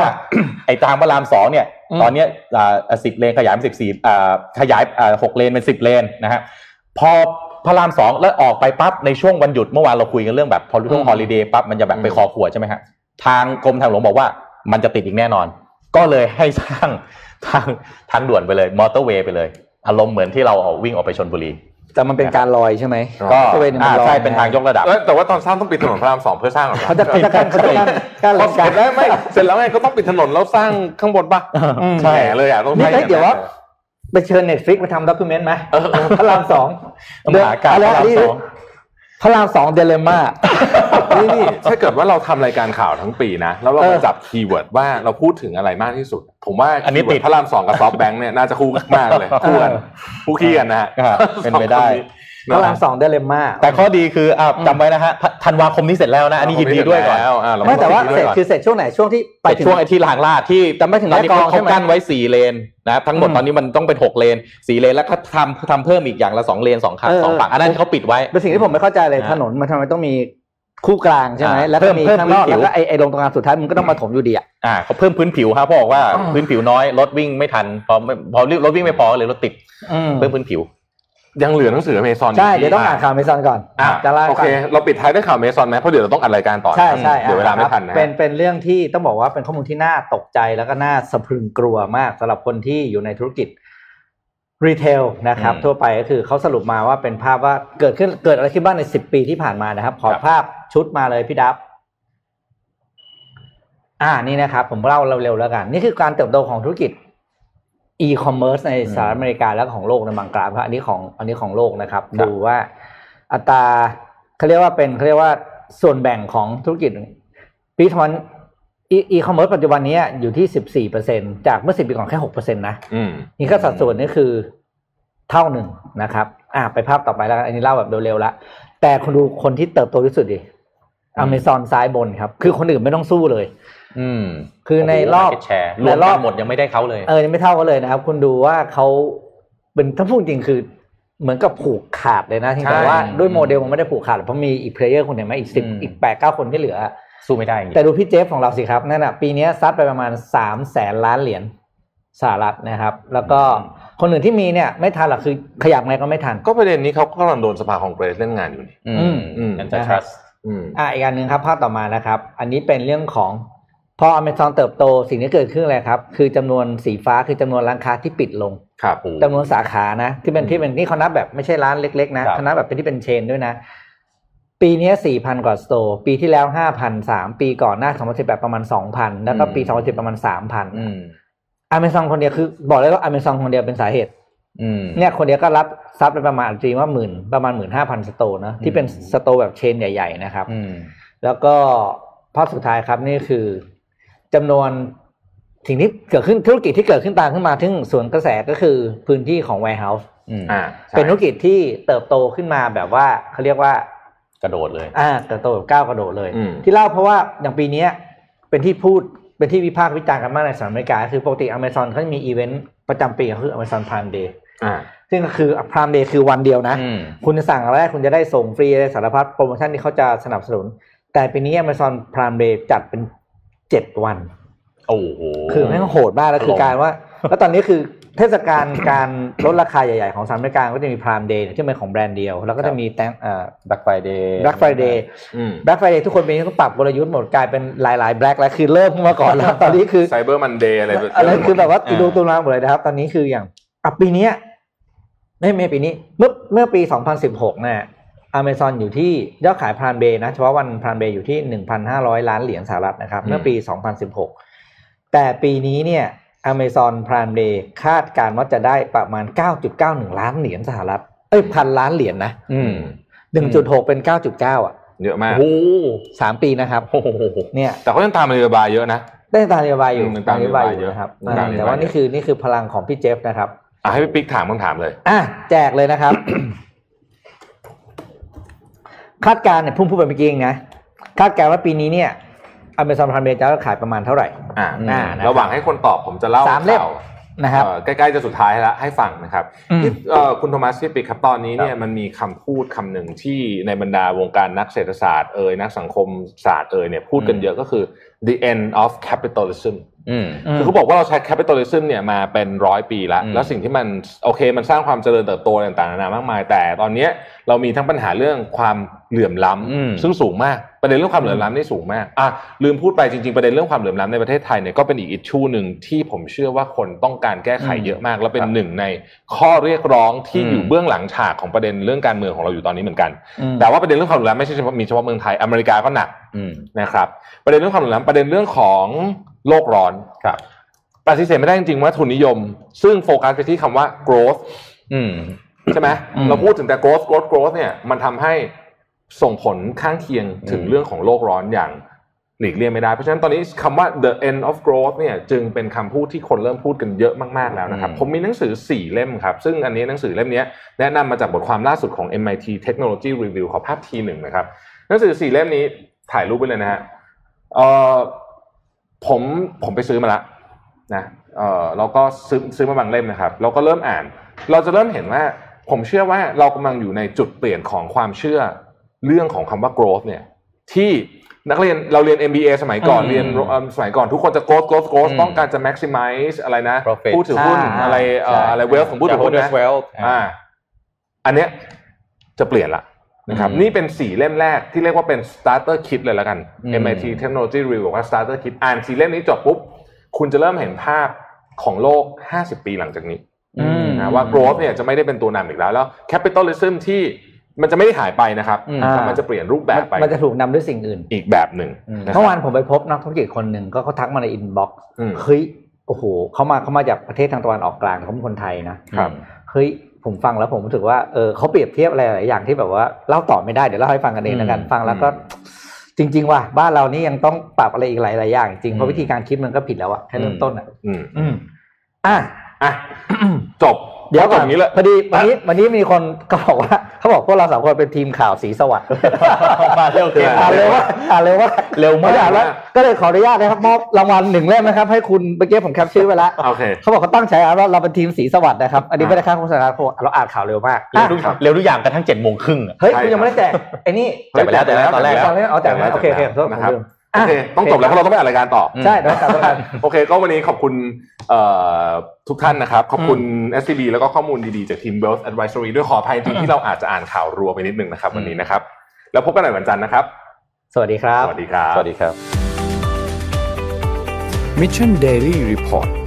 ไอ้ทางพระรามสองเนี่ยอืมตอนเนี้ยสิบเลนขยายเป็นสิบสี่ขยายอ่าหกเลนเป็นสิบเลนนะฮะพอ พระรามสองแล้วออกไปปั๊บในช่วงวันหยุดเมื่อวานเราคุยกันเรื่องแบบพอ long holiday ปั๊บมันจะแบบไปคอขวดใช่ไหมฮะทางกรมทางหลวงบอกว่ามันจะติดอีกแน่นอน ก็เลยให้สร้างทางทางด่วนไปเลยมอเตอร์เวย์ไปเลย อารมณ์เหมือนที่เราเอาวิ่งออกไปชลบุรีแต่มันเป็นการลอยใช่ไหมก็มอเตอร์เวย์เนี่ยมัอ่านลอยใช่เป็นทางยกระดับเอ้ยแต่ว่าตอนสร้างต้องปิดถนนพระรามสองเพื่อสร้างเหรอเขาจะเขาจะกั้นเขาจะกั้นกั้นพเลอนเสกัร็นจแล้วไม่เสร็จแล้วไงก็ต้องปิดถนนแล้วสร้างข้างบนป่ะใช่แหมเลยอะต้องนี่ให้เฮ้ยเดี๋ยวว่า ไปเชิญเน็ตฟลิกไปทำด็อกิเมนต์ไหมพระรามสองมหาการพระรามสองพระรามสองเดเลม่านี่นี่ถ้าเกิดว่าเราทำรายการข่าวทั้งปีนะ แล้วเราเออมาจับคีย์เวิร์ดว่าเราพูดถึงอะไรมากที่สุด ผมว่าอันนี้คีย์เวิร์ติดพระรามสองกับซอฟต์แบงค์เนี่ยน่าจะคู่มากเลยคู่กันคู่ขี้กันนะฮะอ่าเป็นไปได้ พระรามสองเดเลม่าแต่ข้อดีคืออ่าจำไว้นะฮะธันวาคมนี้เสร็จแล้วนะอันนี้ยินดีด้วยก่อนแล้วอ่าเราไม่แต่ว่ายินดีเสร็จก่อนคือเสร็จช่วงไหนช่วงที่ไปไปถึงช่วงไอ้ที่รางลาดที่แต่ไม่ถึงตอนนี้แยกกองเขาใช่ไหมกั้นไว้สี่เลนนะครับทั้งหมดอืมตอนนี้มันต้องเป็นหกเลนสี่เลนแล้วก็ทำทำเพิ่มอีกอย่างละสองเลนสองคันเออสองฝั่งอันนั้นเขาปิดไว้เป็นสิ่งที่ผมไม่เข้าใจเลยนะถนนมันทำไมต้องมีคู่กลางใช่ไหมอ่าแล้วก็มีเพิ่มข้างนอกพื้นผิวแล้วก็ไอ้ไอ้ลงตรงกลางสุดท้ายมันก็ต้องมาถมอยู่ดีอะอ่าเขาเพิ่มพื้นผิวครับเพราะบอกว่าอ๋อพื้นผิวน้อยรถวิ่งไม่ทันพอไม่พอรถวิ่งไม่พอเลยรถติดเพิ่มพื้นผิว ยังเหลือหนังสืออเมซอนใช่ เดี๋ยวต้องอ่านข่าวเมซอนก่อนอะจะเล่าให้โอฟัเคงเราปิดท้ายด้วยข่าวอเมซอนไหมเพราะเดี๋ยวเราต้องอัดรายการต่อใช่ใช่เดี๋ยวเวลาไม่อะทันนะเป็นเป็นเรื่องที่ต้องบอกว่าเป็นข้อมูลที่น่าตกใจแล้วก็น่าสะพรึงกลัวมากสำหรับคนที่อยู่ในธุรกิจรีเทลนะครับอืมทั่วไปก็คือเขาสรุปมาว่าเป็นภาพว่าเกิดขึ้นเกิดอะไรขึ้นบ้างในสิบปีที่ผ่านมานะครับ ขอครับภาพชุดมาเลยพี่ดับอ่านี่นะครับ ผมเล่าเร็วๆแล้วกัน นี่คือการเติบโตของธุรกิจ อีคอมเมิร์ซในสหรัฐอเมริกาและของโลกในบางกราฟครับอันนี้ของอันนี้ของโลกนะครับ ดูว่าอัตราเขาเรียกว่าเป็นเขาเรียกว่าส่วนแบ่งของธุรกิจ retail e-commerce ปัจจุบันนี้อยู่ที่สิบสี่เปอร์เซ็นต์จากเมื่อสิบปีก่อนแค่หกเปอร์เซ็นต์นะอืมนี่ก็สัดส่วนนี่คือเท่าหนึ่งนะครับ อ่าไปภาพต่อไปแล้วกันอันนี้เล่าแบบเร็วๆแล้วแต่คุณดูคนที่เติบโตที่สุดดิอเมซอนซ้ายบนครับ คือคนอื่นไม่ต้องสู้เลย อืมคือในรอบแช รวมรกัอบนหมดยังไม่ได้เขาเลย เออยังไม่เท่ากันเลยนะครับ คุณดูว่าเขาเป็นถ้าพูดจริงคือเหมือนกับผูกขาดเลยนะที่ใช่แต่ว่าด้วยโมเดลมันไม่ได้ผูกขาดหรอกเพราะมีอีก player คนหนึ่งไหมอีกสิบอืมอีกแปดเก้าคนที่เหลือ สู้ไม่ได้จริงแต่ดูพี่เจฟของเราสิครับนั่นอะปีนี้ซัดไปประมาณสามแสนล้านเหรียญสหรัฐนะครับ แล้วก็คนอื่นที่มีเนี่ยไม่ทันหรอกคือขยับไงก็ไม่ทัน ก็ประเด็นนี้เขาก็กำลังโดนสภาคองเกรสเล่นงานอยู่นี่อือืมมอืม antitrust อืมอะอีกอันหนึ่งครับภาพต่อมานะครับ อันนี้เป็นเรื่องของ พออเมซอนเติบโตสิ่งที่เกิดขึ้นอะไรครับ คือจำนวนสีฟ้าคือจำนวนร้านค้าที่ปิดลงครับจำนวนสาขานะที่เป็นที่เป็นนี่เขานับแบบไม่ใช่ร้านเล็ก ๆ นะครับเขานับแบบเป็นที่เป็นเชนด้วยนะ ปีนี้สี่พันกว่าสโตร์ปีที่แล้วห้าพันสามปีก่อนหน้าสองพันสิบแปดประมาณสองพันแล้วก็ปีสองพันสิบประมาณสามพันอืมอเมซอนคนเดียวคือ บอกเลยว่าอเมซอนคนเดียวเป็นสาเหตุอืมเนี่ยคนเดียวก็รับซับไปประมาณจริงว่าหมื่นประมาณหมื่นห้าพัน store นะที่เป็น store แบบ chain ใหญ่ ๆ นะครับอืมแล้วก็ภาพสุดท้ายครับนี่คือ จำนวนสิ่งที่เกิดขึ้นธุรกิจที่เกิดขึ้นตามขึ้นมาซึ่งสวนกระแสก็คือพื้นที่ของ warehouse อืมอ่าใช่เป็นธุรกิจที่เติบโตขึ้นมาแบบว่าเขาเรียกว่ากระโดดเลย อ่าเติบโตแบบก้าวกระโดดเลยอืมที่เล่าเพราะว่าอย่างปีเนี้ยเป็นที่พูดเป็นที่วิพากษ์วิจารณ์กันมากในสหรัฐอเมริกา คือปกติ Amazon เขาจะมีอีเวนต์ประจำปีก็คือ Amazon Prime Day อ่าซึ่งก็คือ Prime Day คือวันเดียวนะอืมคุณจะสั่งอะไรได้คุณจะได้ส่งฟรีอะไรสารพัดโปรโมชั่นที่เขาจะสนับสนุน แต่ปีนี้ Amazon Prime Day จัดเป็น เจ็ดวัน โอ้โห คือแม่งโหดมากแล้วคือการว่า แล้วตอนนี้คือเทศกาลการลดราคาใหญ่ๆ ของสหรัฐอเมริกาก็จะมี Prime Day ที่เป็นของแบรนด์เดียว แล้วก็จะมีแตงเอ่อ Black Friday Black Friday อืม Black Friday ทุกคนปีนี้ต้องปรับกลยุทธ์หมดกลายเป็นหลายๆ Black แล้วคือเริ่มมาก่อนแล้วตอนนี้คือไซเบอร์มันเดย์อะไรแบบอะไรคือแบบว่าอ่าดูตัวมาหมดเลยนะครับ ตอนนี้คืออย่างอะปีเนี้ยไม่ไม่ปีนี้เมื่อเมื่อปี 2016เนี่ย อเมซอนอยู่ที่ยอดขายพรานเบนะเฉพาะวันพรานเบอยู่ที่1,500ล้านเหรียญสหรัฐนะครับ เมื่อปี2016แต่ปีนี้เนี่ยอเมซอนพรานเบคาดการณ์ว่าจะได้ประมาณ9.91ล้านเหรียญสหรัฐ เอ้ยพันล้านเหรียญนะอืม1.6เป็น9.9อะเยอะมากโอ้โหสามปีนะครับโอ้โหเนี่ยแต่เขายังตามนโยบายเยอะนะได้ตามนโยบายอยู่อืมตามนโยบายเยอะนะครับตามนโยบายแต่ว่านี่คือนี่คือพลังของพี่เจฟนะครับอะให้พี่ปิ๊กถามคำถามเลย อะแจกเลยนะครับ คาดการณ์เนี่ยพุ่งพูดไปเมื่อกี้เองนะคาดการณ์ว่าปีนี้เนี่ยอเมซอนพรามเมจะขายประมาณเท่าไหร่อ่าอ่านะครับระหว่างให้คนตอบผมจะเล่าสามเล่มข่วนะครับเอ่อใกล้ๆจะสุดท้ายแล้วให้ฟังนะครับอืมที่เอ่อคุณโทมัสพี่ปิ๊กครับตอนนี้เนี่ยมันมีคำพูดคำหนึ่งที่ในบรรดาวงการนักเศรษฐศาสตร์เอ่ยนักสังคมศาสตร์เอ่ยเนี่ยพูดกันเยอะก็คือ the end of capitalism อืม คือเขาบอกว่าเราใช้ capitalism เนี่ยมาเป็นร้อยปีแล้วอืมแล้วสิ่งที่มันโอเคมันสร้างความเจริญเติบโตต่างๆนานามากมาย แต่ตอนเนี้ยเรามีทั้งปัญหาเรื่องความเหลื่อมล้ำอืมซึ่งสูงมากประเด็นเรื่องความเหลื่อมล้ำนี่สูงมากอะลืมพูดไปจริงๆประเด็นเรื่องความเหลื่อมล้ำในประเทศไทยเนี่ยก็เป็นอีกอิชชูหนึ่งที่ผมเชื่อว่าคนต้องการแก้ไขเยอะมาก และเป็นหนึ่งในข้อเรียกร้องที่อยู่เบื้องหลังฉากของประเด็นเรื่องการเมืองของเราอยู่ตอนนี้เหมือนกันอืมแต่ว่าประเด็นเรื่องความเหลื่อมล้ำไม่ใช่เฉพาะมีเฉพาะเมืองไทยอเมริกาก็หนักอืมนะครับ ประเด็นเรื่องความเหลื่อมล้ำประเด็นเรื่องของ โลกร้อนครับปฏิเสธไม่ได้จริงๆว่าทุนนิยม ซึ่งโฟกัสไปที่คำว่า growth อืมใช่ไหมอืมเราพูดถึงแต่ growth growth growth เนี่ยมันทำให้ส่งผลข้างเคียงถึงอืมเรื่องของโลกร้อนอย่างหลีกเลี่ยงไม่ได้ เพราะฉะนั้นตอนนี้คำว่า the end of growth เนี่ยจึงเป็นคำพูดที่คนเริ่มพูดกันเยอะมากๆแล้วนะครับ ผมมีหนังสือ 4 เล่มครับ ซึ่งอันนี้หนังสือเล่มนี้แนะนำมาจากบทความล่าสุดของ MIT Technology Review ขอภาพทีหนึ่งนะครับ หนังสือ 4 เล่มนี้ถ่ายรูปไปเลยนะฮะเอ่อ ผมผมไปซื้อมาละนะเอ่อเราก็ซื้อซื้อมาบางเล่มนะครับ เราก็เริ่มอ่าน เราจะเริ่มเห็นว่า ผมเชื่อว่าเรากำลังอยู่ในจุดเปลี่ยนของความเชื่อเรื่องของคำว่า growth เนี่ย ที่นักเรียนเราเรียน MBA สมัยก่อนอืมเรียนเอ่อสมัยก่อนทุกคนจะ growth growth growth อืมต้องการจะ maximize อะไรนะ Profit ผู้ถือหุ้นอ่าอะไรเอ่ออะไร wealth ของผู้ถือหุ้นนะ Shareholders wealth อ่าอันเนี้ยจะเปลี่ยนละ นะครับอืมนี่เป็นสี่เล่มแรกที่เรียกว่าเป็น starter kit เลยแล้วกันอืม MIT Technology Review บอกว่า starter kit อ่านสี่เล่มนี้จบปุ๊บ คุณจะเริ่มเห็นภาพของโลก 50 ปีหลังจากนี้อืมนะว่า growth เนี่ยจะไม่ได้เป็นตัวนำอีกแล้ว แล้ว capitalism ที่มันจะไม่ได้หายไปนะครับอืมแต่มันจะเปลี่ยนรูปแบบไป มันจะถูกนำด้วยสิ่งอื่น อีกแบบหนึ่งอืมะครับเมื่อวานผมไปพบนักธุรกิจคนหนึ่งก็เขาทักมาในอินบ็อกซ์อืมเฮ้ยโอ้โหเขามาเขามาจากประเทศทางตะวันออกกลางเขาเป็นคนไทยนะครับเฮ้ย ผมฟังแล้วผมรู้สึกว่าเออเขาเปรียบเทียบอะไรหลายอย่างที่แบบว่าเล่าต่อไม่ได้เดี๋ยวเล่าให้ฟังกันเองแล้วกันอืมฟังแล้วก็จริง ๆ ว่าบ้านเรานี่ยังต้องปรับอะไรอีกหลายๆอย่างจริงเพอืราะมวิธีการคิดมันก็ผิดแล้วอะแค่เริ่มต้นอะอืมอืมอะอะจบ เดี๋ยวจก่อบนอย่างนี้แหละพอดีวันนี้วันนี้มีคนก็บอกว่าเขาบอกพวกเราสามคนเป็นทีมข่าวสีสวัสดิ์มาเร็วเกินอ่านเร็วว่าอ่านเร็วว่าเร็วมากไได้อ่านแล้วก็เลยขออนุญาตนะครับมอบรางวัลหนึ่งเล่มนะครับ ให้คุณเมื่อกี้ผมแคปชื่อไว้แล้วโอเคเขาบอกเขาตั้งใจอ่านว่าเราเป็นทีมสีสวัสดิ์นะครับอันนี้ไม่ได้ค่าโฆษณาเขาบอกเราอ่านข่าวเร็วมากเร็วทุกอะเร็วทุกอย่างกระทั่งเจ็ดโมงครึ่งอะเฮ้ยใช่คุณยังไม่ได้แจกไอ้นี่แจกไปแล้วแจกไปแล้วตอนแรกตอนแรกเอาแจกไปแล้วโอเคโอเคขอโทษผมนะครับลืม โอเคต้องจบแล้วเพราะเราต้องไปอ่านรายการต่อใช่เดี๋ยวกลับมากันโอเค ก็วันนี้ขอบคุณเอ่อทุกท่านนะครับ ขอบคุณ SCB แล้วก็ข้อมูลดีๆ จากทีม Wealth Advisory ด้วยขออภัยจริงๆที่เราอาจจะอ่านข่าวรัวไปนิดนึงนะครับ วันนี้นะครับ แล้วพบกันใหม่วันจันทร์นะครับ สวัสดีครับ สวัสดีครับ สวัสดีครับ Mission Daily Report